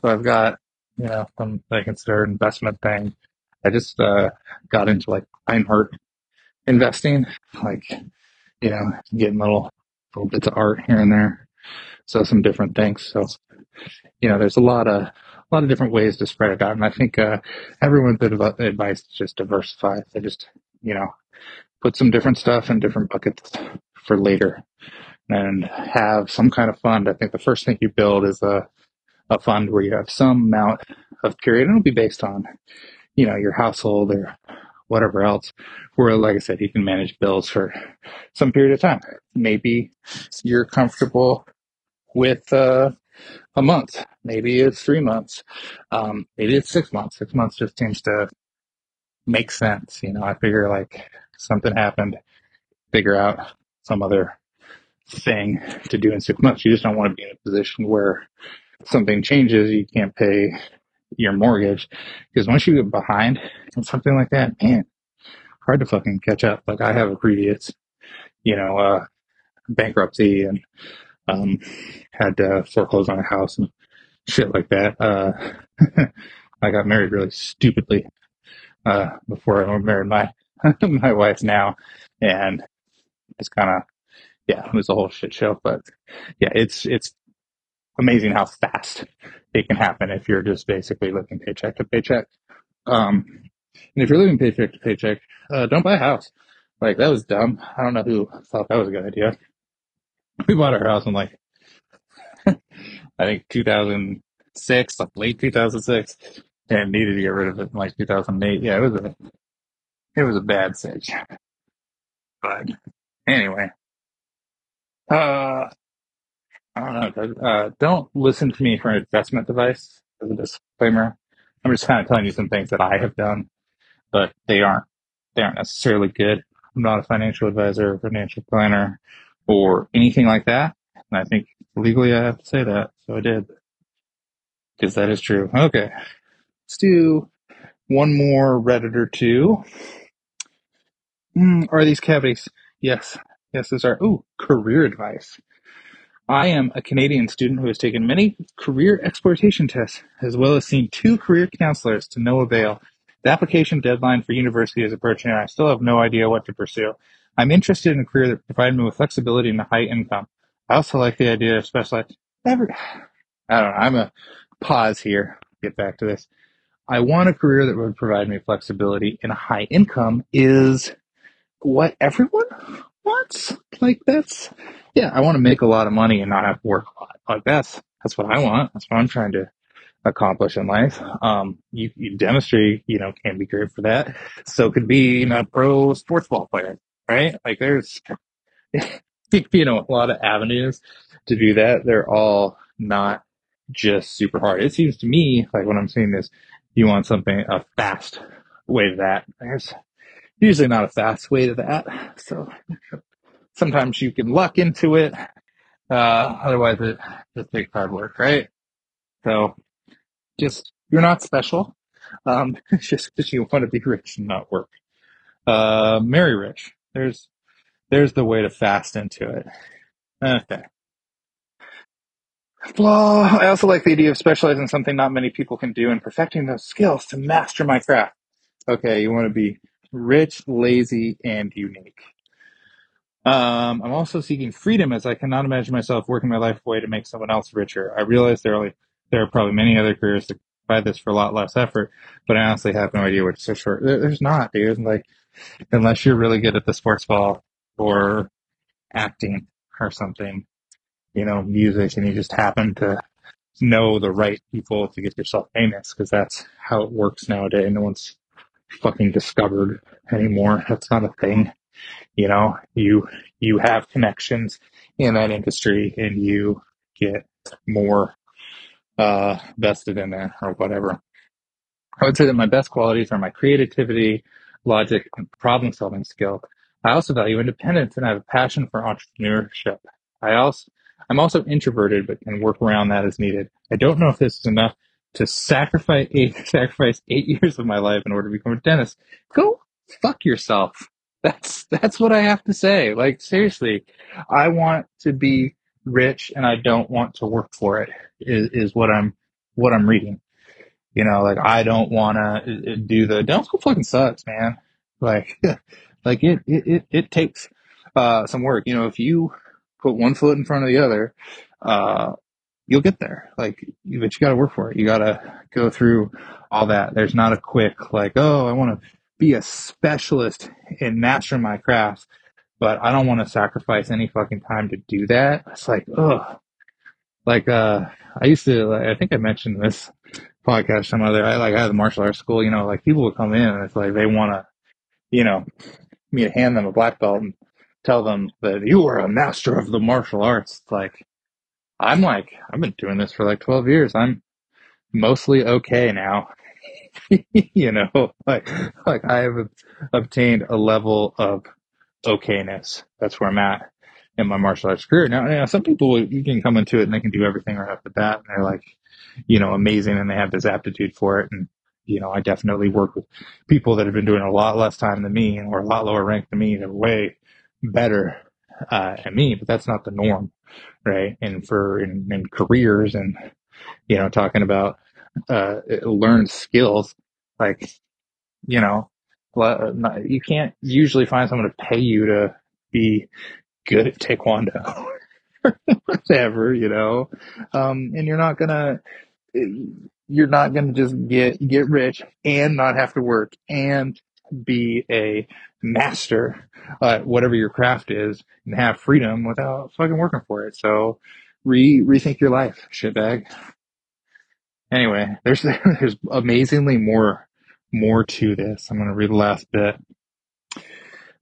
So I've got, you know, some I consider investment thing. I just uh, got into like fine art investing, like, you know, getting little little bits of art here and there. So some different things. So, you know, there's a lot of a lot of different ways to spread it out. And I think uh, everyone's advice is just diversify. They just, you know, put some different stuff in different buckets for later and have some kind of fund. I think the first thing you build is a a fund where you have some amount of period, and it'll be based on, you know, your household or whatever else, where, like I said, you can manage bills for some period of time. Maybe you're comfortable with uh, a month. Maybe it's three months. Um, maybe it's six months. Six months just seems to make sense. You know, I figure like something happened, figure out some other thing to do in six months. You just don't want to be in a position where something changes, you can't pay your mortgage. Because once you get behind in something like that, man, hard to fucking catch up. Like I have a previous, you know, uh, bankruptcy and um, had to foreclose on a house and shit like that. Uh, I got married really stupidly uh, before I married my my wife now, and it's kind of yeah, it was a whole shit show. But yeah, it's it's amazing how fast it can happen if you're just basically living paycheck to paycheck. Um, and if you're living paycheck to paycheck, uh, don't buy a house. Like that was dumb. I don't know who thought that was a good idea. We bought our house in like, I think 2006, like late 2006, and needed to get rid of it in like 2008. Yeah, it was a, it was a bad stage. But anyway, uh, I don't know. Uh, don't listen to me for an investment advice as a disclaimer. I'm just kind of telling you some things that I have done, but they aren't they aren't necessarily good. I'm not a financial advisor, or financial planner, or anything like that. And I think legally I have to say that, so I did because that is true. Okay, let's do one more Reddit or two. Mm, are these cavities? Yes, yes, these are. Ooh, career advice. I am a Canadian student who has taken many career exploitation tests, as well as seen two career counselors to no avail. The application deadline for university is approaching, and I still have no idea what to pursue. I'm interested in a career that provides me with flexibility and a high income. I also like the idea of specialized. Every, I don't know. I'm a pause here. Get back to this. I want a career that would provide me flexibility and a high income. Is what everyone wants. Like that's yeah, I want to make a lot of money and not have to work a lot. Like that's that's what I want. That's what I'm trying to accomplish in life. Um, you, you demonstrate, you know, can be great for that. So could be, a pro sports ball player, right? Like there's, you know, a lot of avenues to do that. They're all not just super hard. It seems to me like when I'm seeing this, you want something, a fast way to that. There's usually not a fast way to that. So sometimes you can luck into it. Uh, otherwise it just takes hard work, right? So just, you're not special. Um, just because you want to be rich and not work. Uh, marry rich. There's, there's the way to fast into it. Okay. Well, I also like the idea of specializing in something not many people can do and perfecting those skills to master my craft. Okay, you want to be rich, lazy, and unique. Um, I'm also seeking freedom as I cannot imagine myself working my life away to make someone else richer. I realize there are, there are probably many other careers that buy this for a lot less effort, but I honestly have no idea what to search for. There, there's not, dude. Like, unless you're really good at the sports ball or acting or something, you know, music, and you just happen to know the right people to get yourself famous, because that's how it works nowadays. No one's fucking discovered anymore. That's not a thing. You know, you you have connections in that industry and you get more uh vested in there or whatever. I would say that my best qualities are my creativity, logic, and problem solving skill. I also value independence and I have a passion for entrepreneurship. I also, I'm also introverted, but can work around that as needed. I don't know if this is enough to sacrifice eight, sacrifice eight years of my life in order to become a dentist. Go fuck yourself. That's, that's what I have to say. Like, seriously, I want to be rich and I don't want to work for it is, is what I'm, what I'm reading. You know, like I don't want to do the dental school fucking sucks, man. Like, like it, it, it, it takes, uh, some work. You know, if you put one foot in front of the other, uh, you'll get there. Like, but you got to work for it. You got to go through all that. There's not a quick, like, oh, I want to be a specialist in mastering my craft, but I don't want to sacrifice any fucking time to do that. It's like, ugh. Like, uh, I used to, I think I mentioned this podcast some other I like I had the martial arts school, you know, like people would come in and it's like they wanna, you know, me to hand them a black belt and tell them that you are a master of the martial arts. It's like I'm like, I've been doing this for like twelve years. I'm mostly okay now. you know, like like I have obtained a level of okayness. That's where I'm at in my martial arts career. Now, you know, some people you can come into it and they can do everything right off the bat, and they're like, you know, amazing and they have this aptitude for it. And, you know, I definitely work with people that have been doing a lot less time than me or a lot lower rank than me. They're way better, uh, at me, but that's not the norm. Right. And for in, in careers and, you know, talking about, uh, learned skills, like, you know, you can't usually find someone to pay you to be good at taekwondo whatever, you know. Um, and you're not gonna you're not going to just get get rich and not have to work and be a master at whatever your craft is and have freedom without fucking working for it. So re rethink your life, shitbag. Anyway, there's there's amazingly more more to this. I'm going to read the last bit.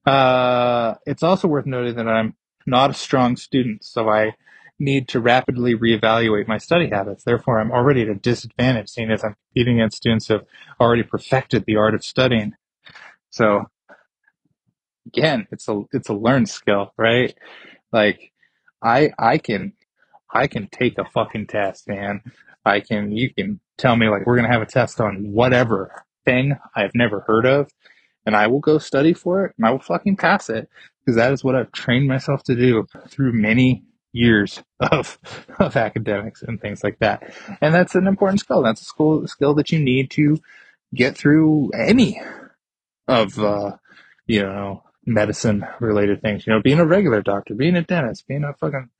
Uh, it's also worth noting that I'm not a strong student, so I need to rapidly reevaluate my study habits. Therefore, I'm already at a disadvantage, seeing as I'm competing against students who have already perfected the art of studying. So, again, it's a it's a learned skill, right? Like, I I can I can take a fucking test, man. I can you can tell me like we're gonna have a test on whatever thing I've never heard of, and I will go study for it and I will fucking pass it because that is what I've trained myself to do through many years of of academics and things like that. And that's an important skill. That's a skill skill that you need to get through any of uh, you know medicine related things. You know, being a regular doctor, being a dentist, being a fucking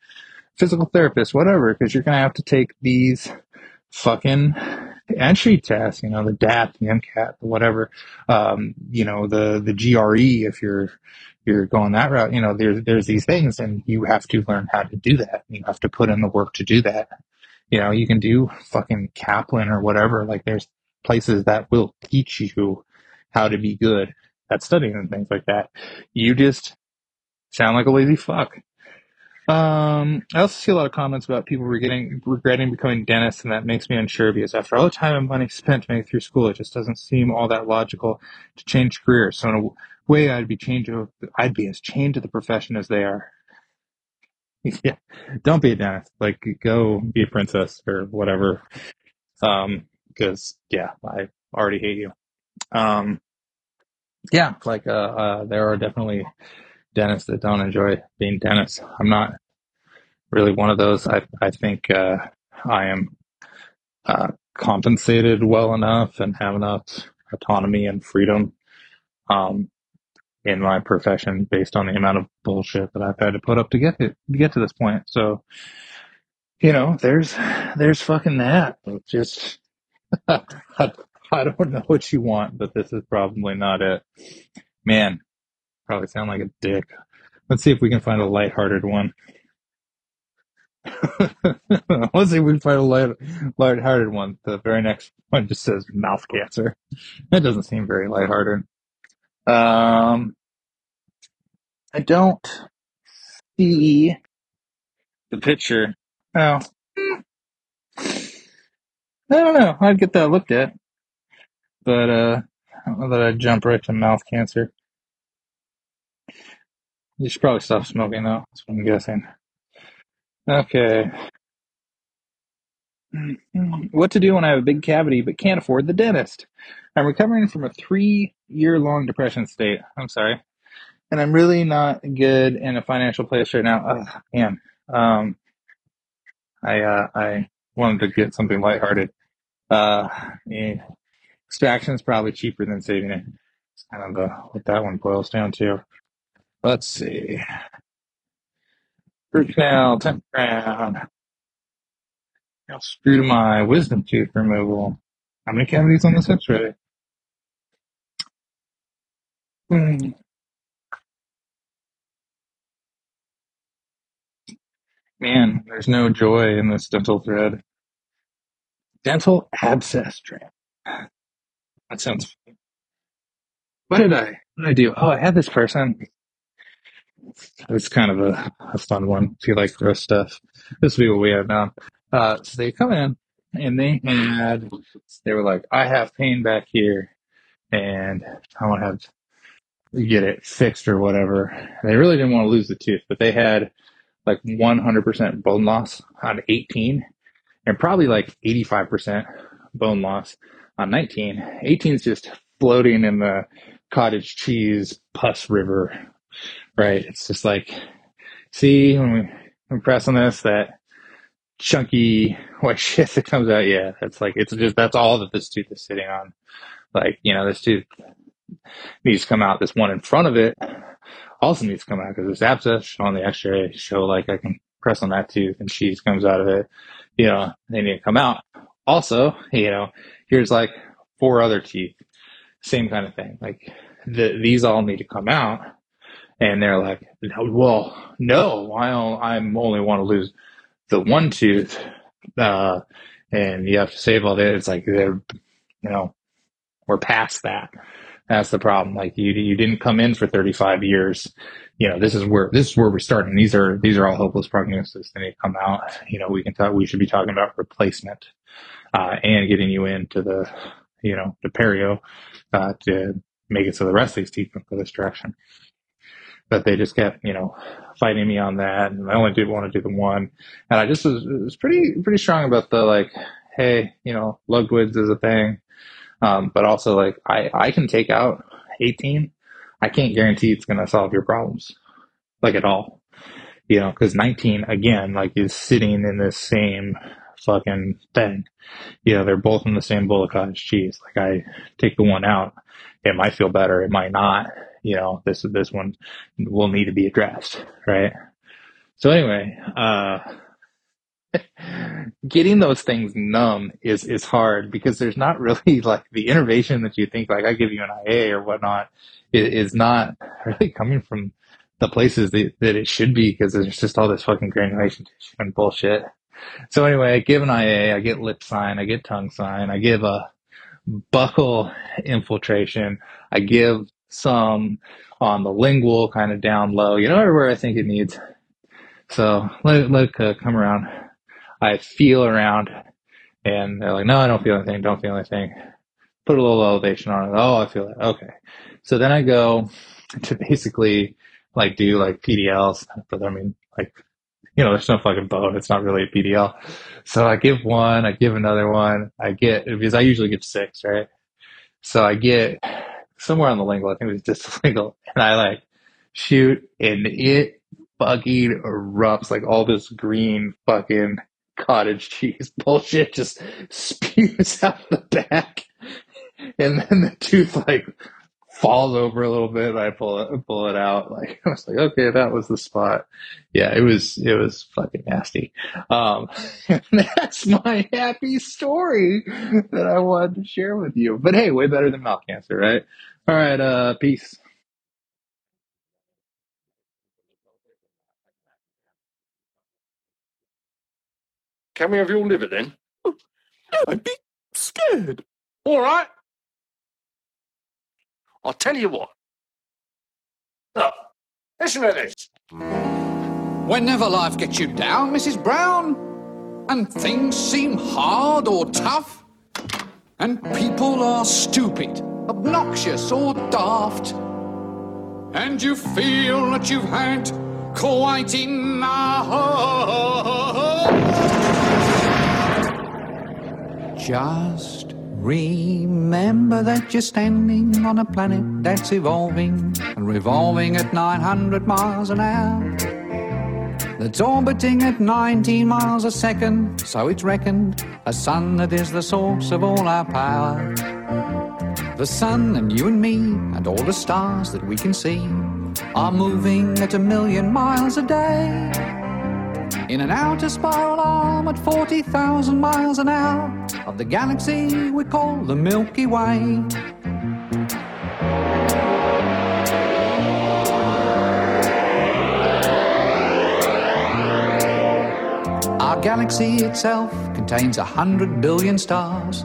physical therapist, whatever, because you're gonna have to take these fucking entry tests, you know, the DAT, the MCAT, the whatever, um, you know, the, the GRE, if you're, you're going that route, you know, there's, there's these things and you have to learn how to do that. You have to put in the work to do that. You know, you can do fucking Kaplan or whatever. Like there's places that will teach you how to be good at studying and things like that. You just sound like a lazy fuck. Um, I also see a lot of comments about people regretting, regretting becoming dentists, and that makes me unsure because after all the time and money spent it through school, it just doesn't seem all that logical to change careers. So in a way, I'd be chained to, I'd be as chained to the profession as they are. yeah, don't be a dentist. Like, go be a princess or whatever. Um, because yeah, I already hate you. Um, yeah, like, uh, uh, there are definitely dentists that don't enjoy being dentists. I'm not really one of those. I I think uh, I am uh, compensated well enough and have enough autonomy and freedom um, in my profession based on the amount of bullshit that I've had to put up to get to get to this point. So, you know, there's there's fucking that. just I, I don't know what you want, but this is probably not it. Man, probably sound like a dick. Let's see if we can find a lighthearted one. Let's see we find a light, lighthearted one. The very next one just says mouth cancer. That doesn't seem very lighthearted. Um, I don't see the picture. Oh, I don't know. I'd get that looked at. but uh, I don't know that I'd jump right to mouth cancer. You should probably stop smoking though. That's what I'm guessing. Okay. What to do when I have a big cavity but can't afford the dentist? I'm recovering from a three year long depression state. I'm sorry. And I'm really not good in a financial place right now. Ugh, man. Um, I, uh, I wanted to get something lighthearted. Uh, yeah, extraction is probably cheaper than saving it. It's kind of the, what that one boils down to. Let's see. Root canal, 10 grand. I'll screw to my wisdom tooth removal. How many cavities on this x-ray? Hmm. Man, there's no joy in this dental thread. Dental abscess thread. That sounds. What did I? What did I do? Oh, I had this person. It's kind of a, a fun one if you like gross stuff. This will be what we have now. Uh, so they come in and they had, they were like, I have pain back here and I want to have get it fixed or whatever. And they really didn't want to lose the tooth, but they had like 100% bone loss on 18 and probably like 85% bone loss on 19. 18 is just floating in the cottage cheese pus river, right? It's just like, see, when we, we press on this, that chunky white shit that comes out, yeah, that's like, it's just, that's all that this tooth is sitting on. Like, you know, this tooth needs to come out. This one in front of it also needs to come out because this abscess on the x-ray show like I can press on that tooth and cheese comes out of it. You know, they need to come out. Also, you know, here's like four other teeth, same kind of thing. Like the, these all need to come out. And they're like, well, no, I I'm only want to lose the one tooth, uh, and you have to save all that. It's like they're, you know, we're past that. That's the problem. Like you, you didn't come in for 35 years. You know, this is where, this is where we're starting. These are, these are all hopeless prognosis. They need to come out. You know, we can talk, we should be talking about replacement, uh, and getting you into the, you know, the perio, uh, to make it so the rest of these teeth go this direction. But they just kept, you know, fighting me on that. And I only did want to do the one. And I just was, was pretty, pretty strong about the like, hey, you know, Ludwig's is a thing um, but also like I, I can take out 18. I can't guarantee it's going to solve your problems like at all, you know, cause 19 again, like is sitting in this same fucking thing. You know, they're both in the same bowl of cottage cheese. Like I take the one out, it might feel better. It might not, you know, this, this one will need to be addressed. Right. So anyway, uh, getting those things numb is is hard because there's not really like the innervation that you think like I give you an IA or whatnot is, is not really coming from the places that, that it should be because there's just all this fucking granulation tissue and bullshit. So anyway, I give an IA, I get lip sign, I get tongue sign, I give a buccal infiltration, I give some on the lingual kind of down low, you know, everywhere I think it needs. So let, let it uh, come around. I feel around and they're like, no, I don't feel anything. Don't feel anything. Put a little elevation on it. Oh, I feel it. Okay. So then I go to basically like do like PDLs, but I mean, like, you know, there's no fucking bone. It's not really a PDL. So I give one, I give another one. I get, because I usually get six, right? So I get somewhere on the lingual, I think it was just lingual, and I like shoot and it fucking erupts like all this green fucking cottage cheese bullshit just spews out the back, and then the tooth like falls over a little bit. I pull it, pull it out. Like I was like, okay, that was the spot. Yeah, it was, it was fucking nasty. Um, that's my happy story that I wanted to share with you. But hey, way better than mouth cancer, right? All right, uh, peace. Can we have your liver then? No, I'd be scared. All right. I'll tell you what. Look, listen to this. Whenever life gets you down, Mrs. Brown, and things seem hard or tough, And people are stupid, obnoxious, or daft. And you feel that you've had quite enough. Just remember that you're standing on a planet that's evolving and revolving at 900 miles an hour. That's orbiting at 19 miles a second, so it's reckoned a sun that is the source of all our power. The sun and you and me and all the stars that we can see are moving at a million miles a day. In an outer spiral arm at 40,000 miles an hour of the galaxy we call the Milky Way. Our galaxy itself contains a hundred billion stars.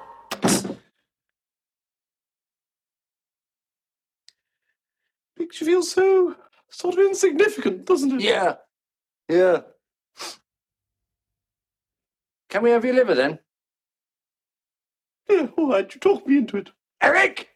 You so sort of insignificant, doesn't it? Yeah. Yeah. Can we have your liver then? Yeah, all right, you talked me into it. Eric!